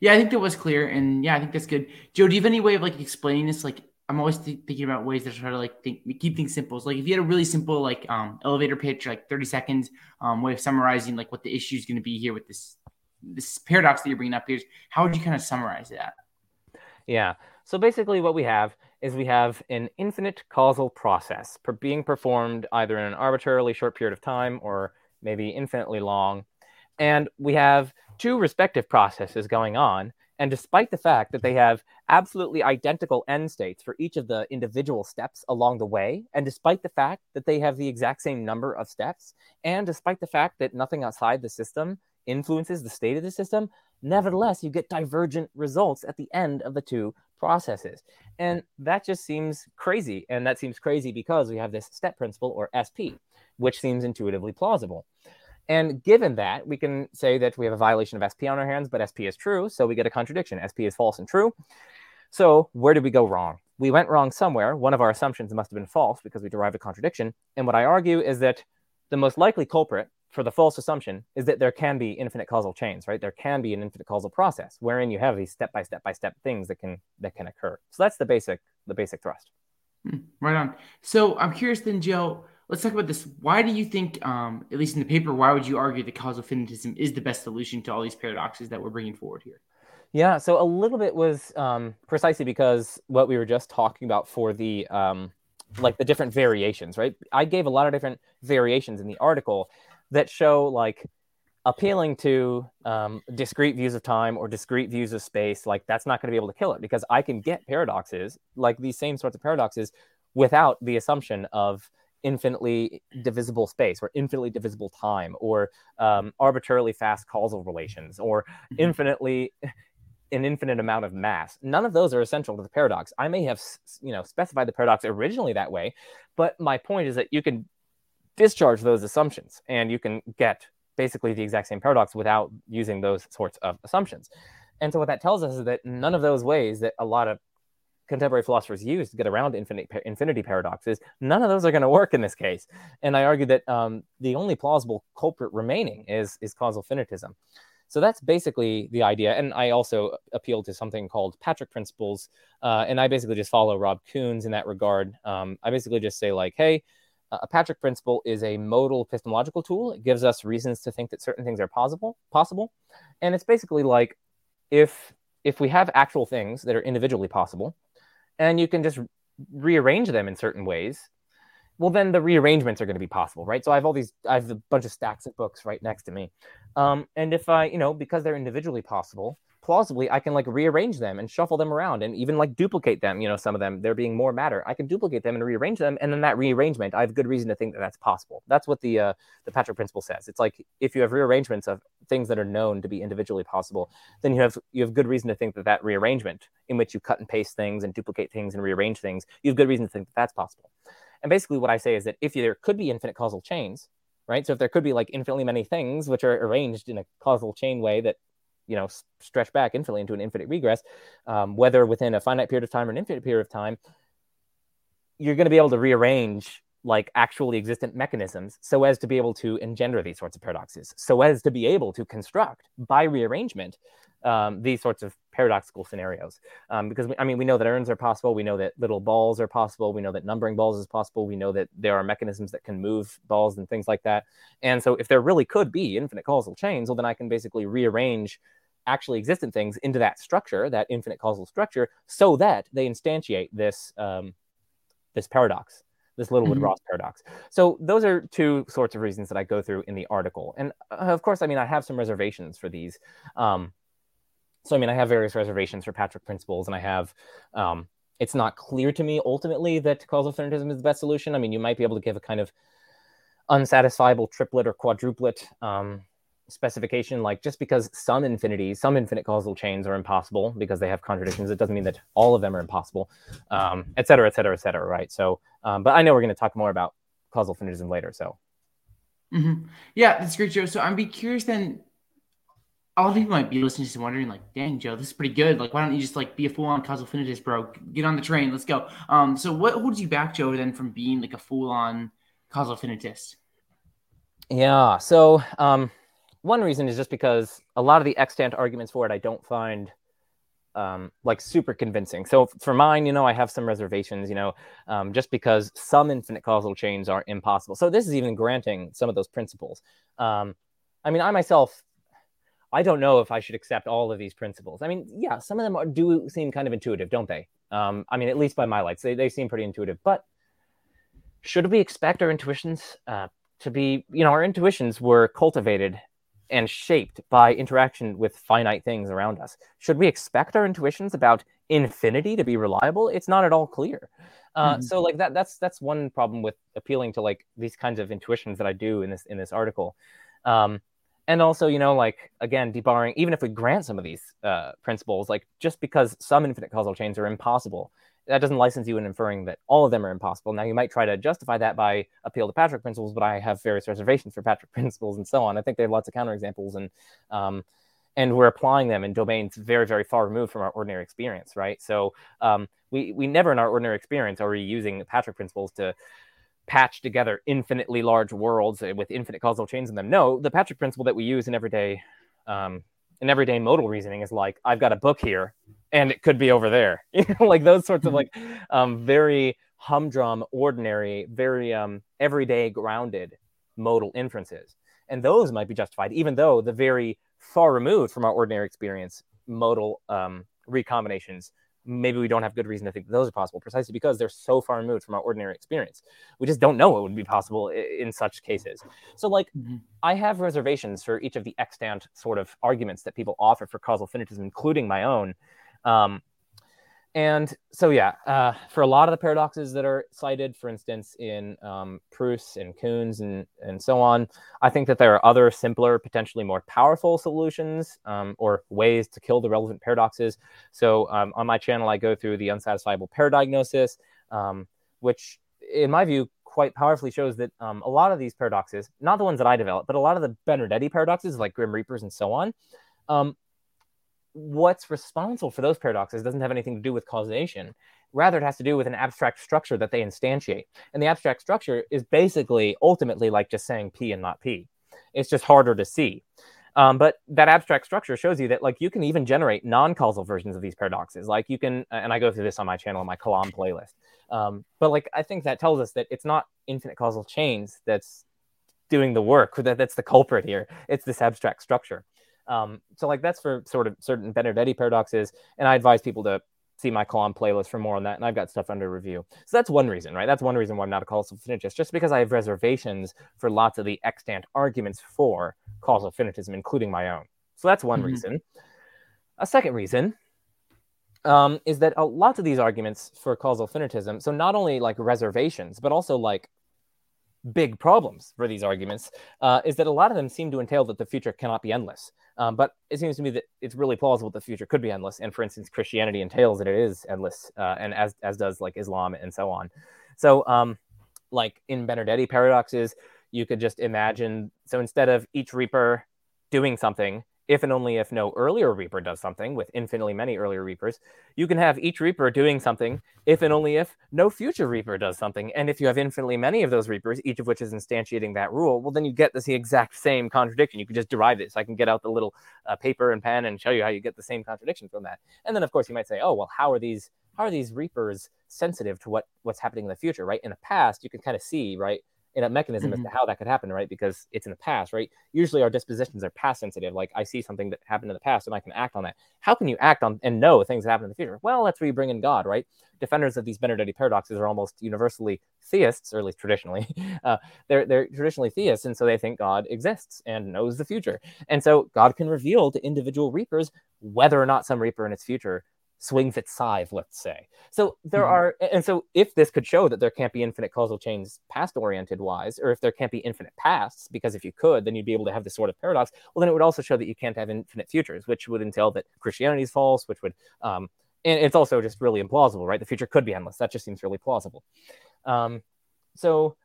yeah i think that was clear and yeah i think that's good joe do you have any way of like explaining this like I'm always th- thinking about ways to try to like think, keep things simple. So like if you had a really simple like um, elevator pitch, like 30 seconds, um, way of summarizing like what the issue is going to be here with this this paradox that you're bringing up here, how would you kind of summarize that? Yeah. So basically, what we have is we have an infinite causal process per being performed either in an arbitrarily short period of time or maybe infinitely long, and we have two respective processes going on. And despite the fact that they have absolutely identical end states for each of the individual steps along the way, and despite the fact that they have the exact same number of steps, and despite the fact that nothing outside the system influences the state of the system, nevertheless, you get divergent results at the end of the two processes. And that just seems crazy. And that seems crazy because we have this step principle or SP, which seems intuitively plausible. And given that, we can say that we have a violation of SP on our hands, but SP is true. So we get a contradiction. SP is false and true. So where did we go wrong? We went wrong somewhere. One of our assumptions must have been false because we derived a contradiction. And what I argue is that the most likely culprit for the false assumption is that there can be infinite causal chains, right? There can be an infinite causal process wherein you have these step by step by step things that can that can occur. So that's the basic the basic thrust. Hmm, right on. So I'm curious then, Joe. Let's talk about this. Why do you think, um, at least in the paper, why would you argue that causal finitism is the best solution to all these paradoxes that we're bringing forward here? Yeah, so a little bit was um, precisely because what we were just talking about for the um, like the different variations, right? I gave a lot of different variations in the article that show like appealing to um, discrete views of time or discrete views of space. Like that's not going to be able to kill it because I can get paradoxes like these same sorts of paradoxes without the assumption of infinitely divisible space or infinitely divisible time or um, arbitrarily fast causal relations or mm-hmm. infinitely an infinite amount of mass. None of those are essential to the paradox. I may have, you know, specified the paradox originally that way, but my point is that you can discharge those assumptions and you can get basically the exact same paradox without using those sorts of assumptions. And so what that tells us is that none of those ways that a lot of contemporary philosophers use to get around infinite, infinity paradoxes, none of those are going to work in this case. And I argue that um, the only plausible culprit remaining is, is causal finitism. So that's basically the idea. And I also appeal to something called patchwork principles. Uh, and I basically just follow Rob Koons in that regard. Um, I basically just say, like, hey, a patchwork principle is a modal epistemological tool. It gives us reasons to think that certain things are possible, possible. And it's basically like if if we have actual things that are individually possible, and you can just rearrange them in certain ways, well, then the rearrangements are going to be possible, right? So I have all these, I have a bunch of stacks of books right next to me. Um, and if I, you know, because they're individually possible, plausibly, I can like rearrange them and shuffle them around and even like duplicate them. You know, some of them, there being more matter, I can duplicate them and rearrange them. And then that rearrangement, I have good reason to think that that's possible. That's what the, uh, the patchwork principle says. It's like if you have rearrangements of things that are known to be individually possible, then you have, you have good reason to think that that rearrangement in which you cut and paste things and duplicate things and rearrange things, you have good reason to think that that's possible. And basically, what I say is that if there could be infinite causal chains, right? So if there could be like infinitely many things which are arranged in a causal chain way that you know stretch back infinitely into an infinite regress, um, whether within a finite period of time or an infinite period of time, you're going to be able to rearrange like actually existent mechanisms so as to be able to engender these sorts of paradoxes, so as to be able to construct by rearrangement um, these sorts of paradoxical scenarios. Um, because we, I mean, we know that urns are possible. We know that little balls are possible. We know that numbering balls is possible. We know that there are mechanisms that can move balls and things like that. And so, if there really could be infinite causal chains, well, then I can basically rearrange actually existent things into that structure, that infinite causal structure, so that they instantiate this um, this paradox this Littlewood mm-hmm. Ross paradox. So those are two sorts of reasons that I go through in the article, and uh, of course, I mean I have some reservations for these. Um, so I mean, I have various reservations for patchwork principles, and I have. Um, it's not clear to me ultimately that causal finitism is the best solution. I mean, you might be able to give a kind of unsatisfiable triplet or quadruplet um, specification, like just because some infinities, some infinite causal chains are impossible because they have contradictions, it doesn't mean that all of them are impossible, um, et cetera, et cetera, et cetera, right? So, um, but I know we're going to talk more about causal finitism later, so. Mm-hmm. Yeah, that's great, Joe. So I'm be curious then a lot of people might be listening to this wondering, like, dang, Joe, this is pretty good. Like, why don't you just like be a full on causal finitist, bro? Get on the train, let's go. Um, so what holds you back, Joe, then from being like a full on causal finitist? Yeah. So um, one reason is just because a lot of the extant arguments for it I don't find um, like super convincing. So for mine, you know, I have some reservations, you know, um, just because some infinite causal chains are impossible. So this is even granting some of those principles. Um, I mean, I myself I don't know if I should accept all of these principles. I mean, yeah, some of them are, do seem kind of intuitive, don't they? Um, I mean, at least by my lights, they, they seem pretty intuitive. But should we expect our intuitions uh, to be, you know, our intuitions were cultivated and shaped by interaction with finite things around us. Should we expect our intuitions about infinity to be reliable? It's not at all clear. Uh, mm-hmm. So, like that, that's that's one problem with appealing to like these kinds of intuitions that I do in this in this article. Um, and also you know like again debarring even if we grant some of these uh, principles like just because some infinite causal chains are impossible that doesn't license you in inferring that all of them are impossible. Now you might try to justify that by appeal to patchwork principles but i have various reservations for patchwork principles and so on. I think they have lots of counterexamples and um, and we're applying them in domains very very far removed from our ordinary experience right? So um, we we never in our ordinary experience are we using patchwork principles to patch together infinitely large worlds with infinite causal chains in them. No, the patchwork principle that we use in everyday um, in everyday modal reasoning is like I've got a book here and it could be over there. You know, like those sorts of like um, very humdrum, ordinary, very um, everyday grounded modal inferences. And those might be justified, even though the very far removed from our ordinary experience modal um, recombinations maybe we don't have good reason to think that those are possible precisely because they're so far removed from our ordinary experience we just don't know what would be possible in such cases so like mm-hmm. i have reservations for each of the extant sort of arguments that people offer for causal finitism including my own um, and so yeah uh, for a lot of the paradoxes that are cited for instance in um, Pruss and Koons and, and so on i think that there are other simpler potentially more powerful solutions um, or ways to kill the relevant paradoxes. So um, on my channel i go through the unsatisfiable pair diagnosis um, which in my view quite powerfully shows that um, a lot of these paradoxes not the ones that i developed but a lot of the Benardete paradoxes like grim reapers and so on um, what's responsible for those paradoxes doesn't have anything to do with causation. Rather, it has to do with an abstract structure that they instantiate. And the abstract structure is basically ultimately like just saying P and not P. It's just harder to see. Um, but that abstract structure shows you that like you can even generate non-causal versions of these paradoxes. Like you can, and I go through this on my channel, on my Kalam playlist. Um, but like I think that tells us that it's not infinite causal chains that's doing the work. That that's the culprit here. It's this abstract structure. Um, so like that's for sort of certain Benardete paradoxes, and I advise people to see my Kalam playlist for more on that. And I've got stuff under review. So that's one reason, right? That's one reason why I'm not a causal finitist, just because I have reservations for lots of the extant arguments for causal finitism, including my own. So that's one mm-hmm. reason. A second reason um, is that a lot of these arguments for causal finitism, so not only like reservations, but also like big problems for these arguments, uh, is that a lot of them seem to entail that the future cannot be endless. Um, but it seems to me that it's really plausible the future could be endless. And for instance, Christianity entails that it is endless, uh, and as as does like Islam and so on. So, um, like in Benardete paradoxes, you could just imagine. So instead of each reaper doing something, if and only if no earlier reaper does something with infinitely many earlier reapers, you can have each reaper doing something if and only if no future reaper does something. And if you have infinitely many of those reapers, each of which is instantiating that rule, well, then you get this the exact same contradiction. You can just derive this. I can get out the little uh, paper and pen and show you how you get the same contradiction from that. And then, of course, you might say, oh, well, how are these how are these reapers sensitive to what what's happening in the future, right? In the past, you can kind of see, right? In a mechanism mm-hmm. as to mm-hmm. how that could happen, right? Because it's in the past, right? Usually our dispositions are past sensitive. Like I see something that happened in the past and I can act on that. How can you act on and know things that happen in the future? Well, that's where you bring in God, right? Defenders of these Benardete paradoxes are almost universally theists, or at least traditionally. Uh, they're they're traditionally theists, and so they think God exists and knows the future. And so God can reveal to individual reapers whether or not some reaper in its future swings its scythe, let's say. So there mm-hmm. are, and so if this could show that there can't be infinite causal chains past oriented wise, or if there can't be infinite pasts, because if you could, then you'd be able to have this sort of paradox. Well, then it would also show that you can't have infinite futures, which would entail that Christianity is false, which would, um, and it's also just really implausible, right? The future could be endless. That just seems really plausible. Um, so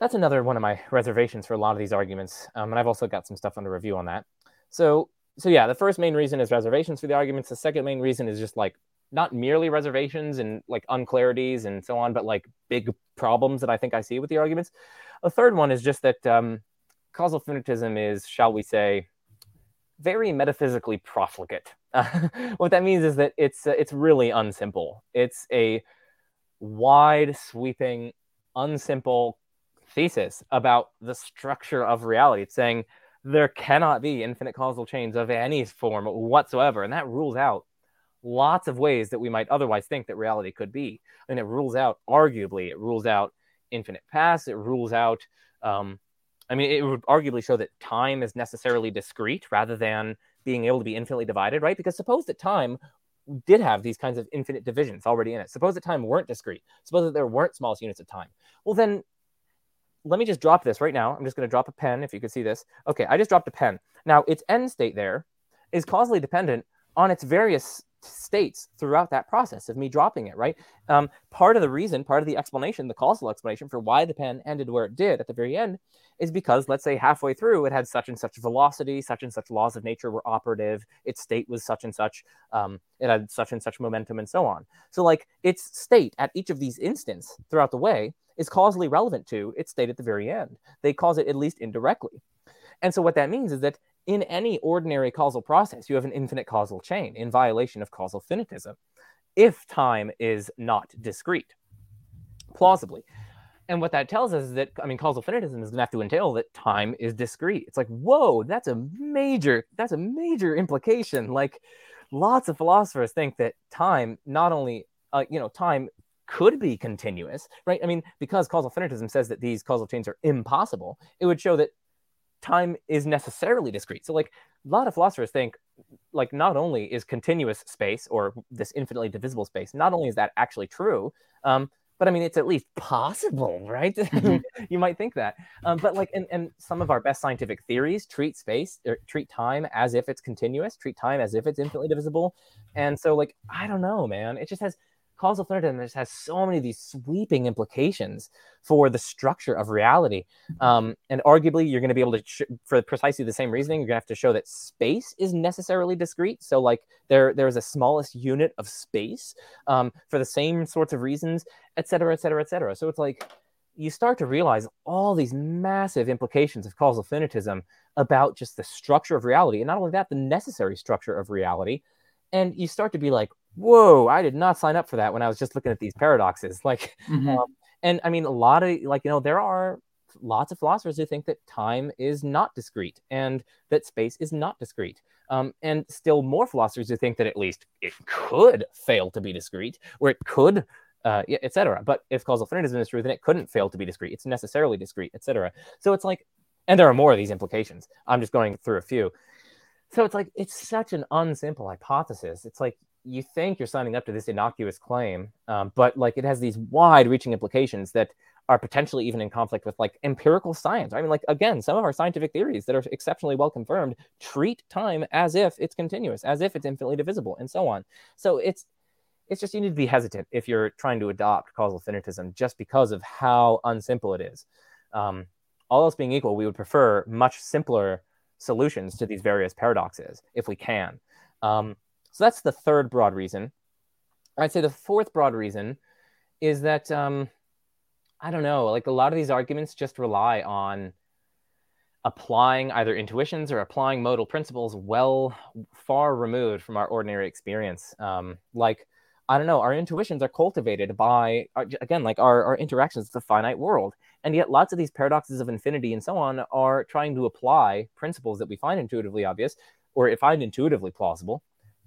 that's another one of my reservations for a lot of these arguments. Um, and I've also got some stuff under review on that. So so yeah, the first main reason is reservations for the arguments. The second main reason is just like not merely reservations and like unclarities and so on, but like big problems that I think I see with the arguments. A third one is just that um, causal finitism is, shall we say, very metaphysically profligate. what that means is that it's uh, it's really unsimple. It's a wide sweeping, unsimple thesis about the structure of reality. It's saying there cannot be infinite causal chains of any form whatsoever. And that rules out lots of ways that we might otherwise think that reality could be. And it rules out, arguably, it rules out infinite past. It rules out, um, I mean, it would arguably show that time is necessarily discrete rather than being able to be infinitely divided, right? Because suppose that time did have these kinds of infinite divisions already in it. Suppose that time weren't discrete. Suppose that there weren't smallest units of time. Well, then let me just drop this right now. I'm just going to drop a pen if you could see this. Okay, I just dropped a pen. Now, its end state there is causally dependent on its various states throughout that process of me dropping it, right? Um, part of the reason, part of the explanation, the causal explanation for why the pen ended where it did at the very end is because, let's say, halfway through it had such and such velocity, such and such laws of nature were operative, its state was such and such, um, it had such and such momentum, and so on. So, like, its state at each of these instants throughout the way is causally relevant to its state at the very end. They cause it at least indirectly. And so, what that means is that in any ordinary causal process, you have an infinite causal chain in violation of causal finitism if time is not discrete. plausibly. And what that tells us is that I mean, causal finitism is going to have to entail that time is discrete. It's like, whoa, that's a major that's a major implication. Like, lots of philosophers think that time not only uh, you know time could be continuous, right? I mean, because causal finitism says that these causal chains are impossible, it would show that time is necessarily discrete. So, like, a lot of philosophers think, like, not only is continuous space or this infinitely divisible space, not only is that actually true, um, but I mean, it's at least possible, right? Mm-hmm. you might think that. Um, but like, and, and some of our best scientific theories treat space or treat time as if it's continuous, treat time as if it's infinitely divisible. And so, like, I don't know, man. It just has causal finitism has so many of these sweeping implications for the structure of reality. Um, and arguably, you're going to be able to, sh- for precisely the same reasoning, you're going to have to show that space is necessarily discrete. So, like, there there is a smallest unit of space um, for the same sorts of reasons, et cetera, et cetera, et cetera. So it's like you start to realize all these massive implications of causal finitism about just the structure of reality, and not only that, the necessary structure of reality. And you start to be like, whoa, I did not sign up for that when I was just looking at these paradoxes. Like, mm-hmm. um, and I mean, a lot of like, you know, there are lots of philosophers who think that time is not discrete and that space is not discrete. Um, and still more philosophers who think that at least it could fail to be discrete, or it could, uh, etc. But if causal finitism is true, then it couldn't fail to be discrete. It's necessarily discrete, etc. So it's like, and there are more of these implications. I'm just going through a few. So it's like it's such an unsimple hypothesis. It's like you think you're signing up to this innocuous claim, um, but like it has these wide-reaching implications that are potentially even in conflict with like empirical science. I mean, like again, some of our scientific theories that are exceptionally well confirmed treat time as if it's continuous, as if it's infinitely divisible, and so on. So it's it's just you need to be hesitant if you're trying to adopt causal finitism just because of how unsimple it is. Um, all else being equal, we would prefer much simpler solutions to these various paradoxes if we can. Um, so that's the third broad reason. I'd say the fourth broad reason is that um, I don't know, like a lot of these arguments just rely on applying either intuitions or applying modal principles well far removed from our ordinary experience. Um, like I don't know, our intuitions are cultivated by again, like our, our interactions with the finite world. And yet lots of these paradoxes of infinity and so on are trying to apply principles that we find intuitively obvious or if find intuitively plausible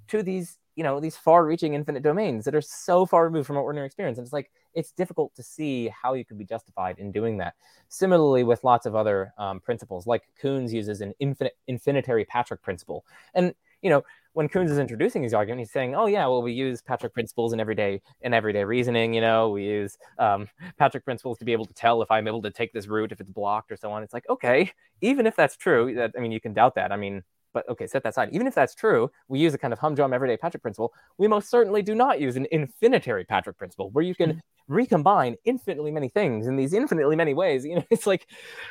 to these you know these far-reaching infinite domains that are so far removed from our ordinary experience and it's like it's difficult to see how you could be justified in doing that similarly with lots of other um, principles like Koons uses an infinite infinitary patchwork principle and you know when Koons is introducing his argument, he's saying, "Oh yeah, well we use patchwork principles in everyday in everyday reasoning. You know, we use um, patchwork principles to be able to tell if I'm able to take this route if it's blocked or so on." It's like, okay, even if that's true, that I mean, you can doubt that. I mean, but okay, set that aside. Even if that's true, we use a kind of humdrum everyday patchwork principle. We most certainly do not use an infinitary patchwork principle where you can recombine infinitely many things in these infinitely many ways. You know, it's like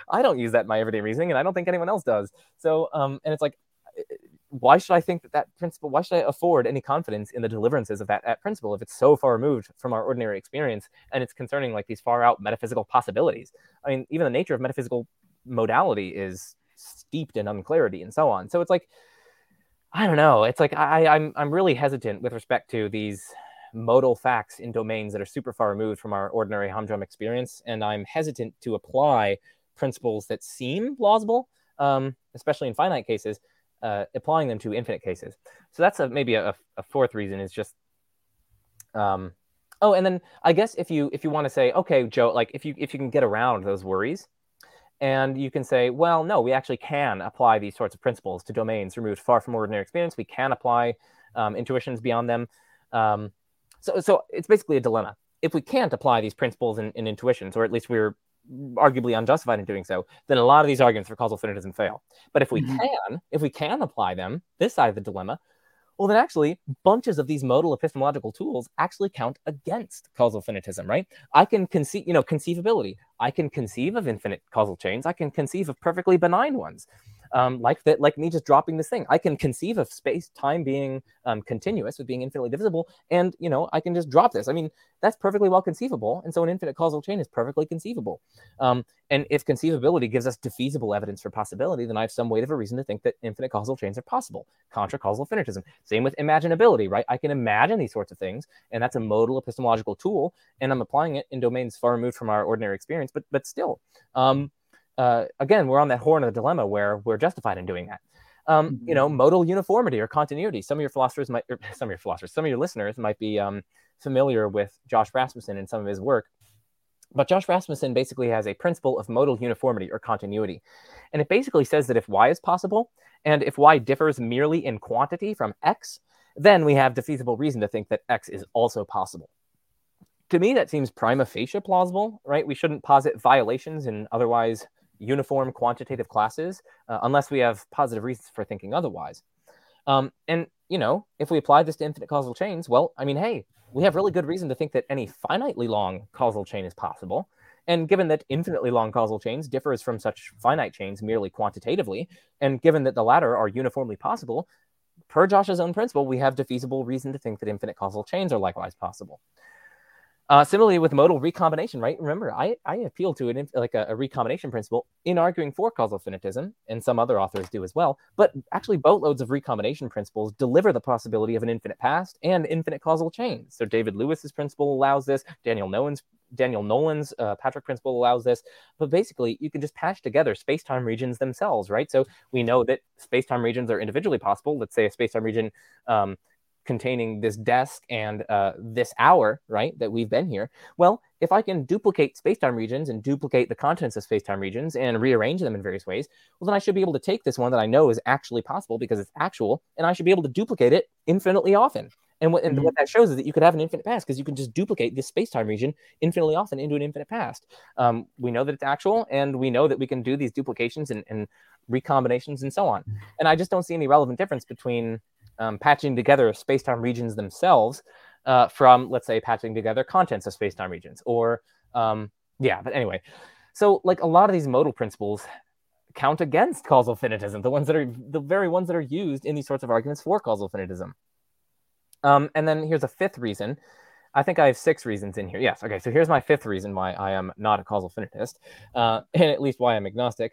I don't use that in my everyday reasoning, and I don't think anyone else does. So, um, and it's like, why should I think that that principle? Why should I afford any confidence in the deliverances of that, that principle if it's so far removed from our ordinary experience and it's concerning like these far out metaphysical possibilities? I mean, even the nature of metaphysical modality is steeped in unclarity and so on. So it's like, I don't know. It's like I, I'm I'm really hesitant with respect to these modal facts in domains that are super far removed from our ordinary humdrum experience, and I'm hesitant to apply principles that seem plausible, um, especially in finite cases, uh, applying them to infinite cases. So that's a, maybe a, a fourth reason is just. Um, oh, and then I guess if you if you want to say, okay, Joe, like if you if you can get around those worries, and you can say, well, no, we actually can apply these sorts of principles to domains removed far from ordinary experience. We can apply um, intuitions beyond them. Um, so, so it's basically a dilemma. If we can't apply these principles in, in intuitions, or at least we're arguably unjustified in doing so, then a lot of these arguments for causal finitism fail. But if we mm-hmm. can, if we can apply them, this side of the dilemma, well, then actually, bunches of these modal epistemological tools actually count against causal finitism, right? I can conceive, you know, conceivability. I can conceive of infinite causal chains. I can conceive of perfectly benign ones. Um, like that, like me just dropping this thing. I can conceive of space time being um, continuous with being infinitely divisible, and you know I can just drop this. I mean that's perfectly well conceivable, and so an infinite causal chain is perfectly conceivable. Um, and if conceivability gives us defeasible evidence for possibility, then I have some weight of a reason to think that infinite causal chains are possible. Contra causal finitism. Same with imaginability, right? I can imagine these sorts of things, and that's a modal epistemological tool, and I'm applying it in domains far removed from our ordinary experience, but but still. Um, uh, again, we're on that horn of the dilemma where we're justified in doing that. Um, mm-hmm. You know, modal uniformity or continuity. Some of your philosophers might, some of your philosophers, some of your listeners might be um, familiar with Josh Rasmussen and some of his work. But Josh Rasmussen basically has a principle of modal uniformity or continuity. And it basically says that if y is possible, and if y differs merely in quantity from x, then we have defeasible reason to think that x is also possible to me that seems prima facie plausible right we shouldn't posit violations in otherwise uniform quantitative classes uh, unless we have positive reasons for thinking otherwise. Um, and you know, if we apply this to infinite causal chains, well, I mean, hey, we have really good reason to think that any finitely long causal chain is possible. And given that infinitely long causal chains differs from such finite chains merely quantitatively, and given that the latter are uniformly possible, per Josh's own principle, we have defeasible reason to think that infinite causal chains are likewise possible. Uh, similarly with modal recombination, right? Remember, I, I appeal to an like a, a, recombination principle in arguing for causal finitism, and some other authors do as well. But actually, boatloads of recombination principles deliver the possibility of an infinite past and infinite causal chains. So David Lewis's principle allows this. Daniel Nolan's Daniel Nolan's uh, patchwork principle allows this. But basically, you can just patch together space-time regions themselves, right? So we know that space-time regions are individually possible. Let's say a space-time region um, containing this desk and uh, this hour, right, that we've been here. Well, if I can duplicate spacetime regions and duplicate the contents of spacetime regions and rearrange them in various ways, well, then I should be able to take this one that I know is actually possible because it's actual, and I should be able to duplicate it infinitely often. And what, and mm-hmm. what that shows is that you could have an infinite past because you can just duplicate this space-time region infinitely often into an infinite past. Um, we know that it's actual, and we know that we can do these duplications and, and recombinations and so on. And I just don't see any relevant difference between um, patching together space-time regions themselves uh, from, let's say, patching together contents of space-time regions. Or, um, yeah, but anyway. So, like a lot of these modal principles count against causal finitism, the ones that are the very ones that are used in these sorts of arguments for causal finitism. Um, and then here's a fifth reason. I think I have six reasons in here. Yes. Okay. So here's my fifth reason why I am not a causal finitist, uh, and at least why I'm agnostic.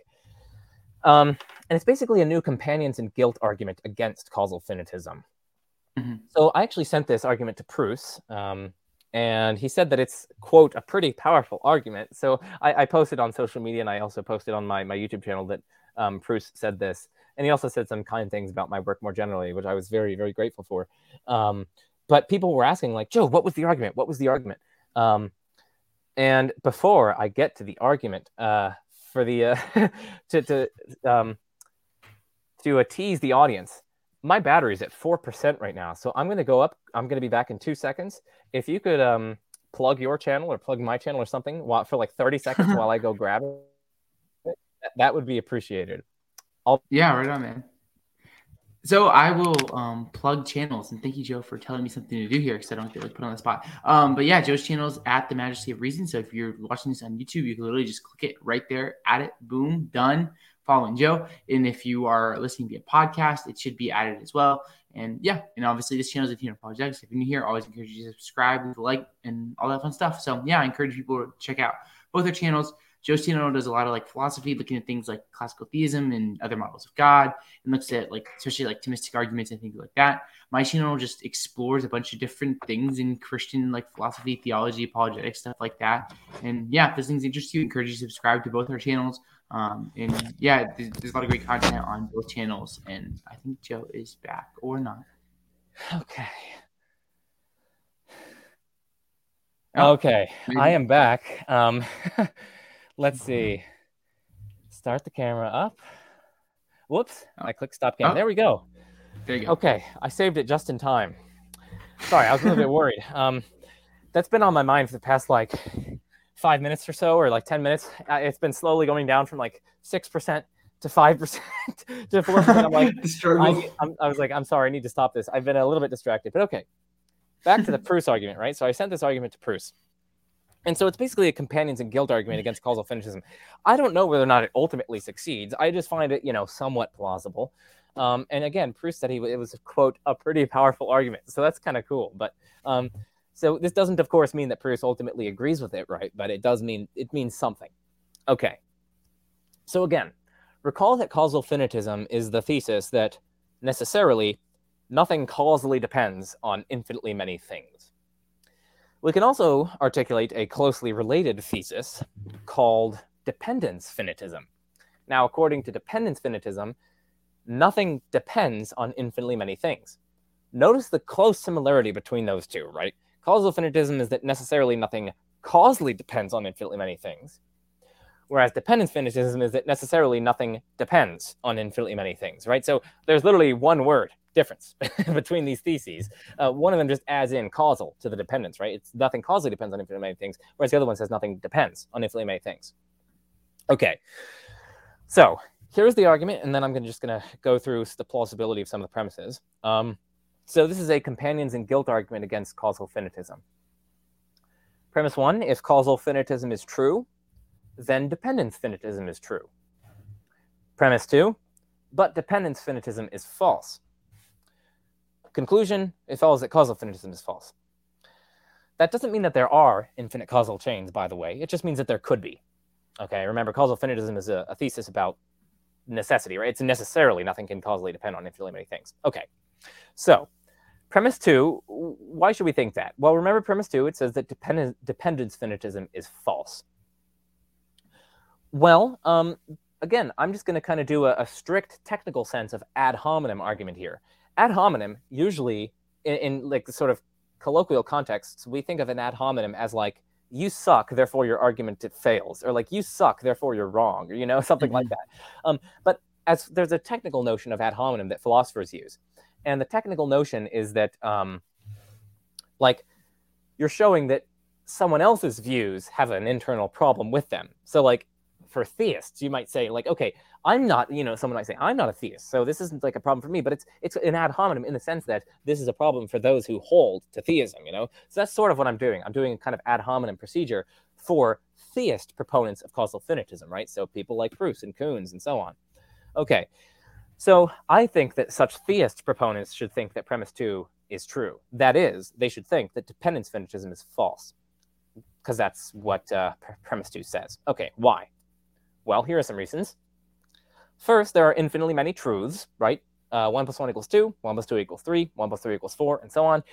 Um, and it's basically a new companions and guilt argument against causal finitism. Mm-hmm. So I actually sent this argument to Pruss, um, and he said that it's quote a pretty powerful argument. So I, I, posted on social media, and I also posted on my my YouTube channel that um, Pruss said this, and he also said some kind things about my work more generally, which I was very very grateful for. Um, but people were asking like, Joe, what was the argument? What was the argument? Um, and before I get to the argument, uh, for the uh, to to um, to uh, tease the audience. My battery's at four percent right now, so I'm going to go up. I'm going to be back in two seconds. If you could um, plug your channel or plug my channel or something while, for like 30 seconds while I go grab it, that would be appreciated. I'll- yeah, right on, man. So I will um, plug channels and thank you, Joe, for telling me something to do here because I don't get like put on the spot. Um, but yeah, Joe's channel is at the Majesty of Reason. So if you're watching this on YouTube, you can literally just click it right there, add it, boom, done. Following Joe, and if you are listening via podcast, it should be added as well. And yeah, and obviously this channel is Athena Apologetics. If you're new here, always encourage you to subscribe, like, and all that fun stuff. So yeah, I encourage people to check out both our channels. Joe Stino does a lot of like philosophy, looking at things like classical theism and other models of God, and looks at like especially like Thomistic arguments and things like that. My channel just explores a bunch of different things in Christian like philosophy, theology, apologetics, stuff like that. And yeah, if those things interest you, I encourage you to subscribe to both our channels. Um, and yeah, there's, there's, a lot of great content on both channels. And I think Joe is back or not. Okay. Oh, okay. I am back. Um, Let's see. Start the camera up. Whoops. I clicked stop camera. Oh. There we go. There you go. Okay. I saved it just in time. Sorry, I was a little bit worried. Um, that's been on my mind for the past like five minutes or so, or like 10 minutes. Uh, it's been slowly going down from like 6% to 5% to 4%. I'm like, I, I'm, I was like, I'm sorry, I need to stop this. I've been a little bit distracted, but okay. Back to the Pruss argument, right? So I sent this argument to Pruss. And so it's basically a companions and guilt argument against causal finitism. I don't know whether or not it ultimately succeeds. I just find it, you know, somewhat plausible. Um, and again, Pruss said he it was quote a pretty powerful argument, so that's kind of cool. But um, so this doesn't, of course, mean that Pruss ultimately agrees with it, right? But it does mean it means something. Okay. So again, recall that causal finitism is the thesis that necessarily nothing causally depends on infinitely many things. We can also articulate a closely related thesis called dependence finitism. Now, according to dependence finitism, nothing depends on infinitely many things. Notice the close similarity between those two, right? Causal finitism is that necessarily nothing causally depends on infinitely many things, whereas dependence finitism is that necessarily nothing depends on infinitely many things, right? So there's literally one word difference between these theses. Uh, one of them just adds in causal to the dependence, right? It's nothing causally depends on infinitely many things, whereas the other one says nothing depends on infinitely many things. Okay, so here's the argument, and then I'm gonna, just going to go through the plausibility of some of the premises. Um, so this is a companions and guilt argument against causal finitism. Premise one, if causal finitism is true, then dependence finitism is true. Premise two, but dependence finitism is false. Conclusion, it follows that causal finitism is false. That doesn't mean that there are infinite causal chains, by the way. It just means that there could be. Okay, remember, causal finitism is a, a thesis about necessity, right? It's necessarily nothing can causally depend on infinitely many things. Okay, so premise two, why should we think that? Well, remember premise two, it says that dependence, dependence finitism is false. Well, um, again, I'm just going to kind of do a, a, strict technical sense of ad hominem argument here. Ad hominem, usually in, in like sort of colloquial contexts, we think of an ad hominem as like you suck, therefore your argument it fails, or like you suck, therefore you're wrong, or you know something mm-hmm. like that. Um, but as there's a technical notion of ad hominem that philosophers use, and the technical notion is that um, like you're showing that someone else's views have an internal problem with them. So like for theists, you might say like, okay, I'm not, you know, someone might say I'm not a theist, so this isn't like a problem for me, but it's it's an ad hominem in the sense that this is a problem for those who hold to theism, you know. So that's sort of what I'm doing. I'm doing a kind of ad hominem procedure for theist proponents of causal finitism, right? So people like Pruss and Koons and so on. Okay, so I think that such theist proponents should think that premise two is true. That is, they should think that dependence finitism is false, because that's what uh, premise two says. Okay, why? Well, here are some reasons. First, there are infinitely many truths, right? Uh, 1 plus 1 equals 2, 1 plus 2 equals 3, 1 plus 3 equals 4, and so on.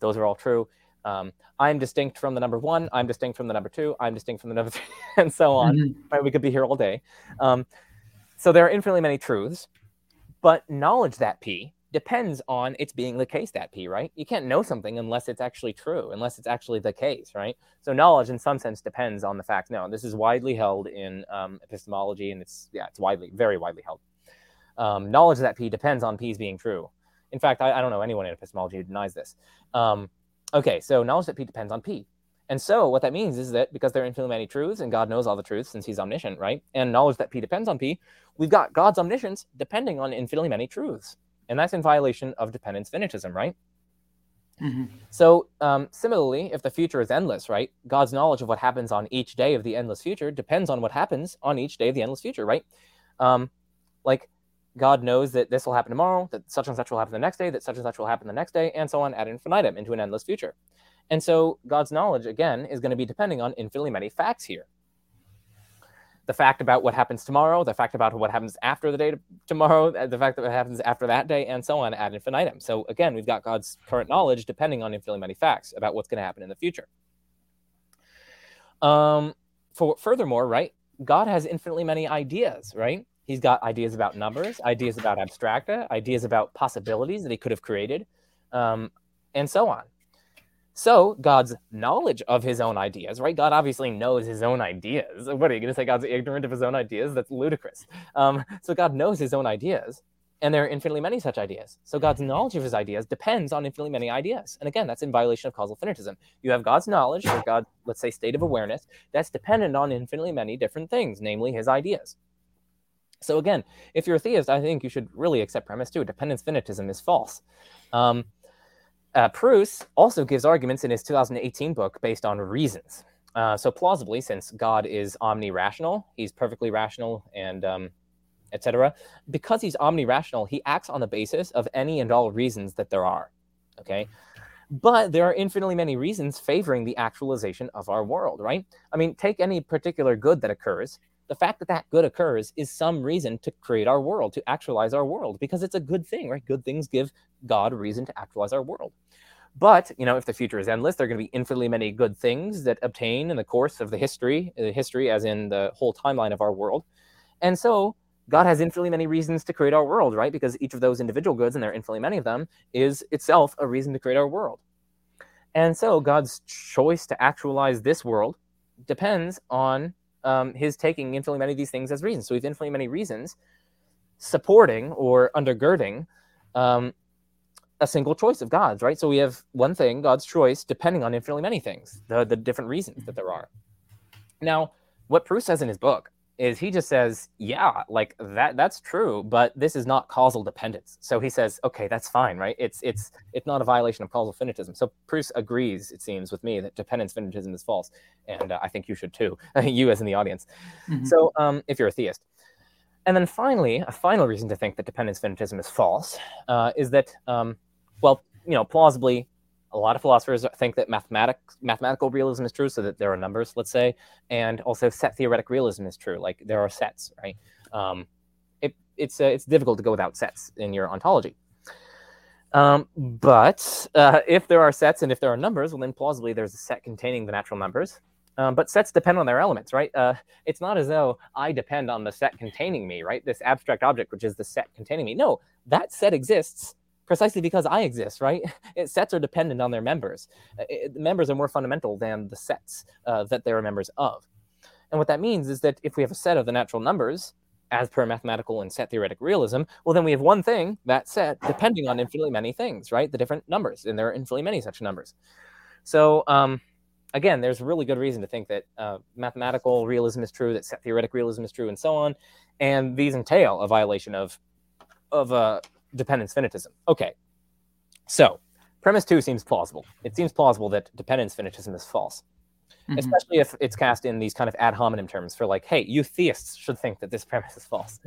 Those are all true. Um, I'm distinct from the number 1, I'm distinct from the number 2, I'm distinct from the number 3, and so on. Mm-hmm. Right? We could be here all day. Um, so there are infinitely many truths, but knowledge that P depends on its being the case that P, right? You can't know something unless it's actually true, unless it's actually the case, right? So knowledge, in some sense, depends on the fact. No, this is widely held in um, epistemology, and it's yeah, it's widely, very widely held. Um, knowledge that P depends on P's being true. In fact, I, I don't know anyone in epistemology who denies this. Um, okay, so knowledge that P depends on P. And so what that means is that because there are infinitely many truths, and God knows all the truths since He's omniscient, right? And knowledge that P depends on P, we've got God's omniscience depending on infinitely many truths and that's in violation of dependence finitism, right? Mm-hmm. So, um, similarly, if the future is endless, right, God's knowledge of what happens on each day of the endless future depends on what happens on each day of the endless future, right? Um, like, God knows that this will happen tomorrow, that such and such will happen the next day, that such and such will happen the next day, and so on ad infinitum into an endless future. And so, God's knowledge, again, is going to be depending on infinitely many facts here the fact about what happens tomorrow, the fact about what happens after the day tomorrow, uh, the fact that what happens after that day, and so on ad infinitum. So again, we've got God's current knowledge depending on infinitely many facts about what's going to happen in the future. Um, for furthermore, right, God has infinitely many ideas, right? He's got ideas about numbers, ideas about abstracta, ideas about possibilities that he could have created, um, and so on. So God's knowledge of his own ideas, right? God obviously knows his own ideas. What are you going to say? God's ignorant of his own ideas? That's ludicrous. Um, so God knows his own ideas, and there are infinitely many such ideas. So God's knowledge of his ideas depends on infinitely many ideas. And again, that's in violation of causal finitism. You have God's knowledge, or God's, let's say, state of awareness, that's dependent on infinitely many different things, namely his ideas. So again, if you're a theist, I think you should really accept premise two. Dependence finitism is false. Um, uh, Pruss also gives arguments in his 2018 book based on reasons. Uh, so plausibly, since God is omni-rational, he's perfectly rational and um, etc. Because he's omni-rational, he acts on the basis of any and all reasons that there are. Okay, but there are infinitely many reasons favoring the actualization of our world. Right? I mean, take any particular good that occurs. The fact that that good occurs is some reason to create our world, to actualize our world, because it's a good thing, right? Good things give God reason to actualize our world. But you know, if the future is endless, there are going to be infinitely many good things that obtain in the course of the history, the history as in the whole timeline of our world. And so God has infinitely many reasons to create our world, right? Because each of those individual goods, and there are infinitely many of them, is itself a reason to create our world. And so God's choice to actualize this world depends on um, his taking infinitely many of these things as reasons. So we have infinitely many reasons supporting or undergirding um, a single choice of God's, right? So we have one thing, God's choice, depending on infinitely many things, the, the different reasons that there are. Now, what Pruss says in his book is he just says, yeah, like that that's true, but this is not causal dependence. So he says, okay, that's fine, right? It's it's it's not a violation of causal finitism. So Pruss agrees, it seems, with me that dependence finitism is false, and uh, I think you should too, you as in the audience. Mm-hmm. So um, if you're a theist. And then finally, a final reason to think that dependence finitism is false uh, is that um, well, you know, plausibly, a lot of philosophers think that mathematics, mathematical realism is true, so that there are numbers, let's say, and also set theoretic realism is true. Like there are sets, right? Um, it, it's uh, it's difficult to go without sets in your ontology. Um, but uh, if there are sets and if there are numbers, well, then plausibly there's a set containing the natural numbers. Um, but sets depend on their elements, right? Uh, it's not as though I depend on the set containing me, right? This abstract object, which is the set containing me. No, that set exists precisely because I exist, right? It, sets are dependent on their members. Uh, it, members are more fundamental than the sets uh, that they're members of. And what that means is that if we have a set of the natural numbers, as per mathematical and set theoretic realism, well, then we have one thing, that set, depending on infinitely many things, right? The different numbers, and there are infinitely many such numbers. So, um, again, there's really good reason to think that uh, mathematical realism is true, that set theoretic realism is true, and so on. And these entail a violation of of uh, dependence finitism. Okay, so premise two seems plausible. It seems plausible that dependence finitism is false, mm-hmm. especially if it's cast in these kind of ad hominem terms for like, hey, you theists should think that this premise is false.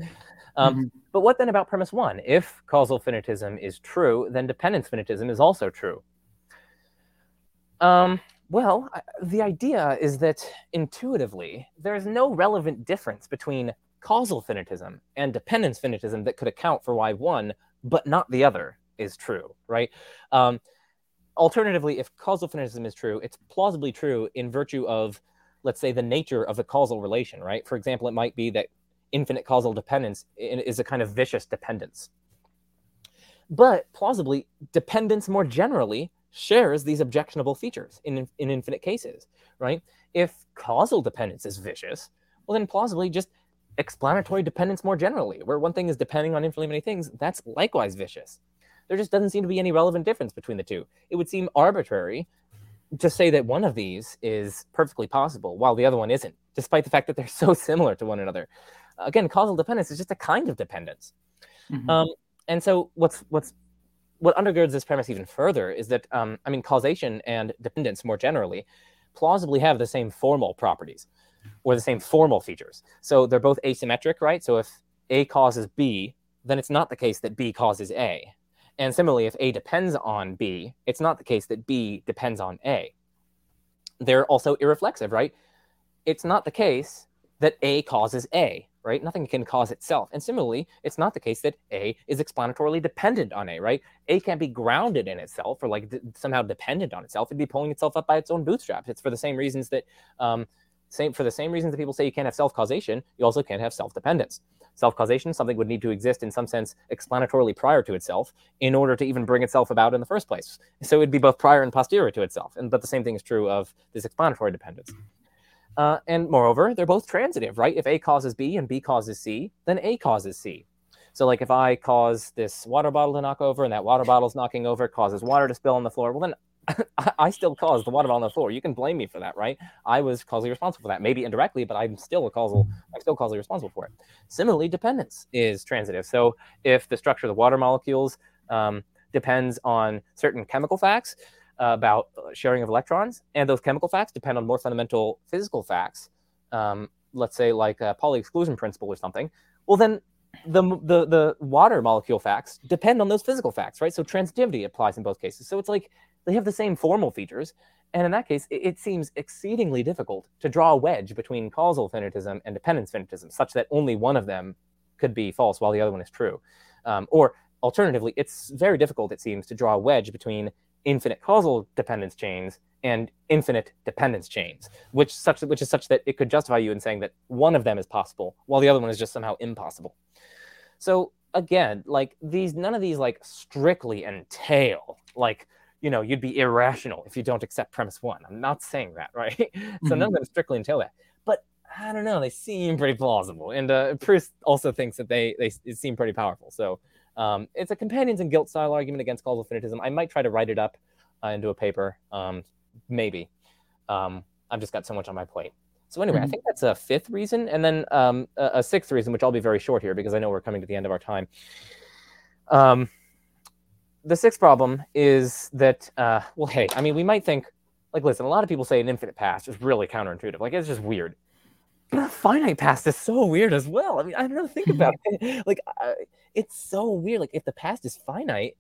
Um, mm-hmm. But what then about premise one? If causal finitism is true, then dependence finitism is also true. Um, well, the idea is that intuitively, there is no relevant difference between causal finitism and dependence finitism that could account for why one but not the other is true, right? Um, alternatively, if causal finitism is true, it's plausibly true in virtue of, let's say, the nature of the causal relation, right? For example, it might be that infinite causal dependence is a kind of vicious dependence. But plausibly, dependence more generally shares these objectionable features in, in infinite cases, right? If causal dependence is vicious, well, then plausibly just explanatory dependence more generally, where one thing is depending on infinitely many things, that's likewise vicious. There just doesn't seem to be any relevant difference between the two. It would seem arbitrary to say that one of these is perfectly possible while the other one isn't, despite the fact that they're so similar to one another. Again, causal dependence is just a kind of dependence. Mm-hmm. Um, and so what's what's what undergirds this premise even further is that um, I mean causation and dependence more generally plausibly have the same formal properties or the same formal features. So they're both asymmetric, right? So if A causes B, then it's not the case that B causes A. And similarly, if A depends on B, it's not the case that B depends on A. They're also irreflexive, right? It's not the case that A causes A, right? Nothing can cause itself. And similarly, it's not the case that A is explanatorily dependent on A, right? A can't be grounded in itself or like d- somehow dependent on itself. It'd be pulling itself up by its own bootstraps. It's for the same reasons that um, same for the same reasons that people say you can't have self-causation, you also can't have self-dependence. Self-causation, something would need to exist in some sense explanatorily prior to itself in order to even bring itself about in the first place. So it'd be both prior and posterior to itself. And but the same thing is true of this explanatory dependence. Uh, and moreover, they're both transitive, right? If A causes B and B causes C, then A causes C. So, like if I cause this water bottle to knock over and that water bottle's knocking over, causes water to spill on the floor, well, then I still caused the water on the floor. You can blame me for that, right? I was causally responsible for that. Maybe indirectly, but I'm still a causal. I'm still causally responsible for it. Similarly, dependence is transitive. So if the structure of the water molecules um, depends on certain chemical facts, uh, about sharing of electrons, and those chemical facts depend on more fundamental physical facts, um, let's say like a Pauli exclusion principle or something, well then the, the the water molecule facts depend on those physical facts, right? So transitivity applies in both cases. So it's like they have the same formal features, and in that case, it, it seems exceedingly difficult to draw a wedge between causal finitism and dependence finitism, such that only one of them could be false while the other one is true. Um, or alternatively, it's very difficult, it seems, to draw a wedge between infinite causal dependence chains and infinite dependence chains, which such which is such that it could justify you in saying that one of them is possible while the other one is just somehow impossible. So again, like these none of these like strictly entail like you know you'd be irrational if you don't accept premise one. I'm not saying that, right? Mm-hmm. so none of them strictly entail that. But I don't know, they seem pretty plausible, and uh, Pruss also thinks that they they seem pretty powerful. So um, it's a companions and guilt style argument against causal finitism. I might try to write it up uh, into a paper, um, maybe. Um, I've just got so much on my plate. So anyway, mm-hmm. I think that's a fifth reason, and then um, a, a, sixth reason, which I'll be very short here because I know we're coming to the end of our time. Um, the sixth problem is that, uh, well, hey, I mean, we might think, like, listen, a lot of people say an infinite past is really counterintuitive. Like, it's just weird. But a finite past is so weird as well. I mean, I don't know. Think about it. Like, uh, it's so weird. Like, if the past is finite,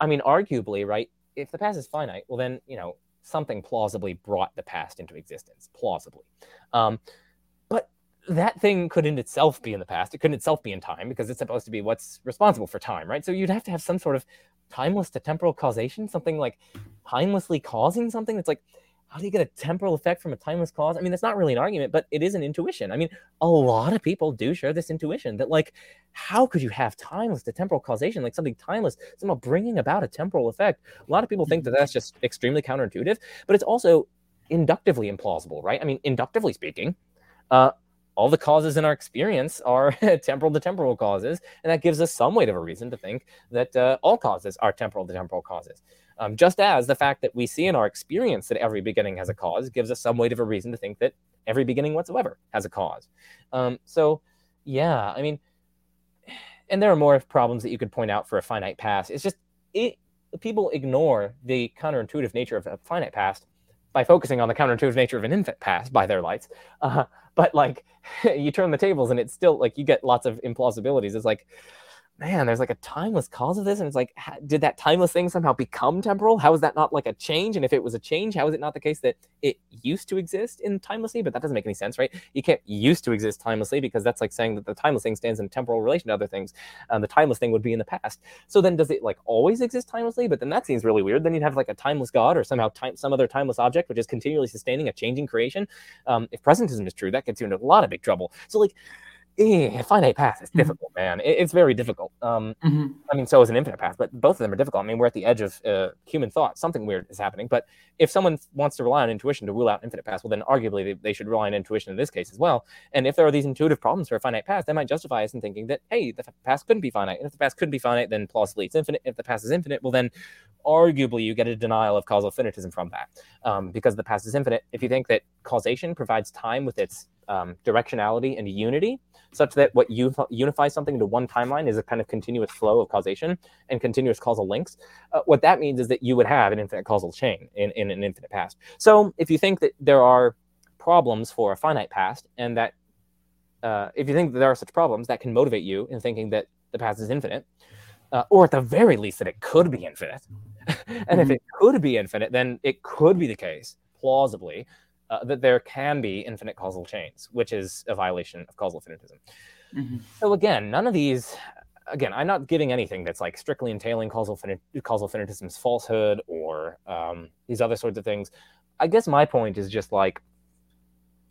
I mean, arguably, right? If the past is finite, well, then you know something plausibly brought the past into existence. Plausibly, um, but that thing could in itself be in the past. It couldn't itself be in time because it's supposed to be what's responsible for time, right? So you'd have to have some sort of timeless to temporal causation, something like timelessly causing something that's like how do you get a temporal effect from a timeless cause? I mean, that's not really an argument, but it is an intuition. I mean, a lot of people do share this intuition that, like, how could you have timeless to temporal causation, like something timeless, somehow bringing about a temporal effect? A lot of people think that that's just extremely counterintuitive, but it's also inductively implausible, right? I mean, inductively speaking, uh, all the causes in our experience are temporal to temporal causes, and that gives us some weight of a reason to think that uh, all causes are temporal to temporal causes. Um, just as the fact that we see in our experience that every beginning has a cause gives us some weight of a reason to think that every beginning whatsoever has a cause. Um, so, yeah, I mean, and there are more problems that you could point out for a finite past. It's just it, people ignore the counterintuitive nature of a finite past by focusing on the counterintuitive nature of an infant past by their lights. Uh, but like, you turn the tables and it's still like you get lots of implausibilities. It's like, man, there's like a timeless cause of this. And it's like, did that timeless thing somehow become temporal? How is that not like a change? And if it was a change, how is it not the case that it used to exist in timelessly? But that doesn't make any sense, right? You can't used to exist timelessly because that's like saying that the timeless thing stands in temporal relation to other things. And the timeless thing would be in the past. So then does it like always exist timelessly? But then that seems really weird. Then you'd have like a timeless God or somehow time, some other timeless object, which is continually sustaining a changing creation. Um, if presentism is true, that gets you into a lot of big trouble. So like, eh, finite path is mm-hmm. difficult, mm-hmm. man. It, it's very difficult. Um, mm-hmm. I mean, so is an infinite path, but both of them are difficult. I mean, we're at the edge of uh, human thought. Something weird is happening. But if someone wants to rely on intuition to rule out infinite paths, well, then arguably they, they, should rely on intuition in this case as well. And if there are these intuitive problems for a finite path, that might justify us in thinking that, hey, the past couldn't be finite. And if the past couldn't be finite, then plausibly it's infinite. If the past is infinite, well, then arguably you get a denial of causal finitism from that um, because the past is infinite. If you think that causation provides time with its um, directionality and unity, such that what unifies something into one timeline is a kind of continuous flow of causation and continuous causal links. Uh, what that means is that you would have an infinite causal chain in, in an infinite past. So if you think that there are problems for a finite past, and that uh, if you think that there are such problems, that can motivate you in thinking that the past is infinite, uh, or at the very least that it could be infinite. and mm-hmm. if it could be infinite, then it could be the case, plausibly, uh, that there can be infinite causal chains, which is a violation of causal finitism. Mm-hmm. So again, none of these. Again, I'm not giving anything that's like strictly entailing causal finit- causal finitism's falsehood or um, these other sorts of things. I guess my point is just like,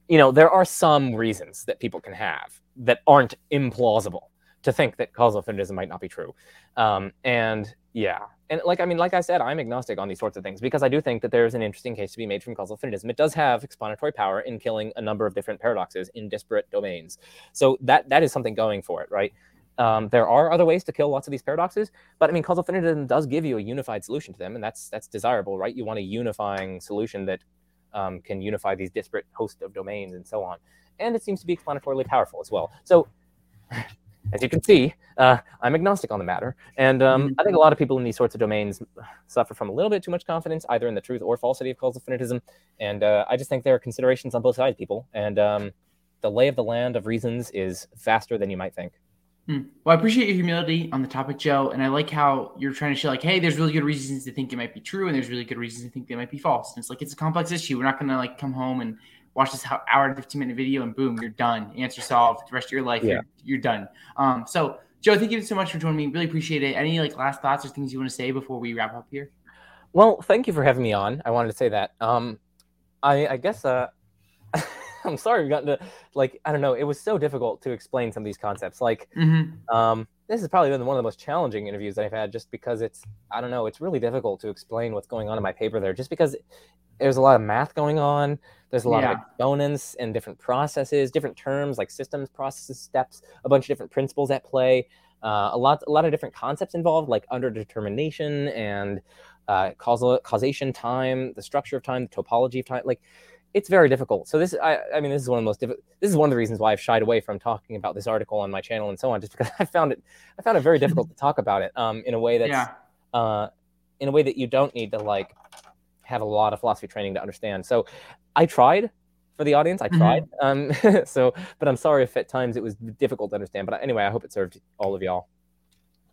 you know, there are some reasons that people can have that aren't implausible to think that causal finitism might not be true. Um, and yeah, and like I mean, like I said, I'm agnostic on these sorts of things because I do think that there's an interesting case to be made from causal finitism. It does have explanatory power in killing a number of different paradoxes in disparate domains. So that that is something going for it, right? Um, there are other ways to kill lots of these paradoxes, but I mean, causal finitism does give you a unified solution to them, and that's that's desirable, right? You want a unifying solution that um, can unify these disparate host of domains and so on. And it seems to be explanatorily powerful as well. So as you can see, uh, I'm agnostic on the matter. And um, mm-hmm. I think a lot of people in these sorts of domains suffer from a little bit too much confidence, either in the truth or falsity of causal finitism. And uh, I just think there are considerations on both sides, people. And um, the lay of the land of reasons is faster than you might think. Hmm. Well, I appreciate your humility on the topic, Joe, and I like how you're trying to show like, hey, there's really good reasons to think it might be true, and there's really good reasons to think they might be false. And it's like it's a complex issue. We're not gonna like come home and watch this hour and 15 minute video and boom, you're done. Answer solved. The rest of your life, yeah. you're, you're done. Um, so Joe, thank you so much for joining me. Really appreciate it. Any like last thoughts or things you want to say before we wrap up here? Well, thank you for having me on. I wanted to say that. Um, I, I guess uh, I'm sorry we got to like I don't know. It was so difficult to explain some of these concepts. Like, mm-hmm. um, this has probably been one of the most challenging interviews that I've had, just because it's I don't know. It's really difficult to explain what's going on in my paper there, just because there's a lot of math going on. There's a lot yeah. of exponents and different processes, different terms like systems, processes, steps, a bunch of different principles at play. Uh, a lot, a lot of different concepts involved, like underdetermination and uh, causal causation, time, the structure of time, the topology of time. Like, it's very difficult. So this, I, I mean, this is one of the most difficult. This is one of the reasons why I've shied away from talking about this article on my channel and so on, just because I found it, I found it very difficult to talk about it um, in a way that's, yeah. uh, in a way that you don't need to like have a lot of philosophy training to understand. So I tried for the audience. I tried. Mm-hmm. Um, so, but I'm sorry if at times it was difficult to understand. But anyway, I hope it served all of y'all.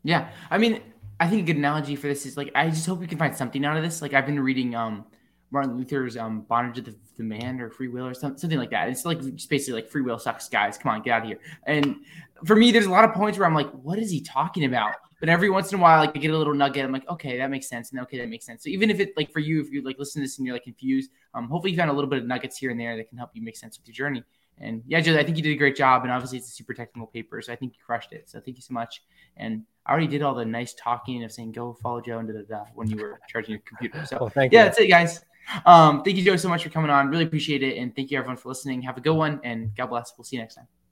Yeah, I mean, I think a good analogy for this is like I just hope we can find something out of this. Like I've been reading um Martin Luther's um Bondage of the, the Man or Free Will or something, something like that. It's like just basically like free will sucks, guys. Come on, get out of here. And for me, there's a lot of points where I'm like, what is he talking about? But every once in a while, like I get a little nugget. I'm like, okay, that makes sense, and okay, that makes sense. So even if it like for you, if you like listen to this and you're like confused, um, hopefully you found a little bit of nuggets here and there that can help you make sense with your journey. And yeah, Joe, I think you did a great job. And obviously, it's a super technical paper, so I think you crushed it. So thank you so much. And I already did all the nice talking of saying go follow Joe and da da da when you were charging your computer. So well, yeah, you. that's it, guys. Um, thank you, Joe, so much for coming on. Really appreciate it, and thank you everyone for listening. Have a good one, and God bless. We'll see you next time.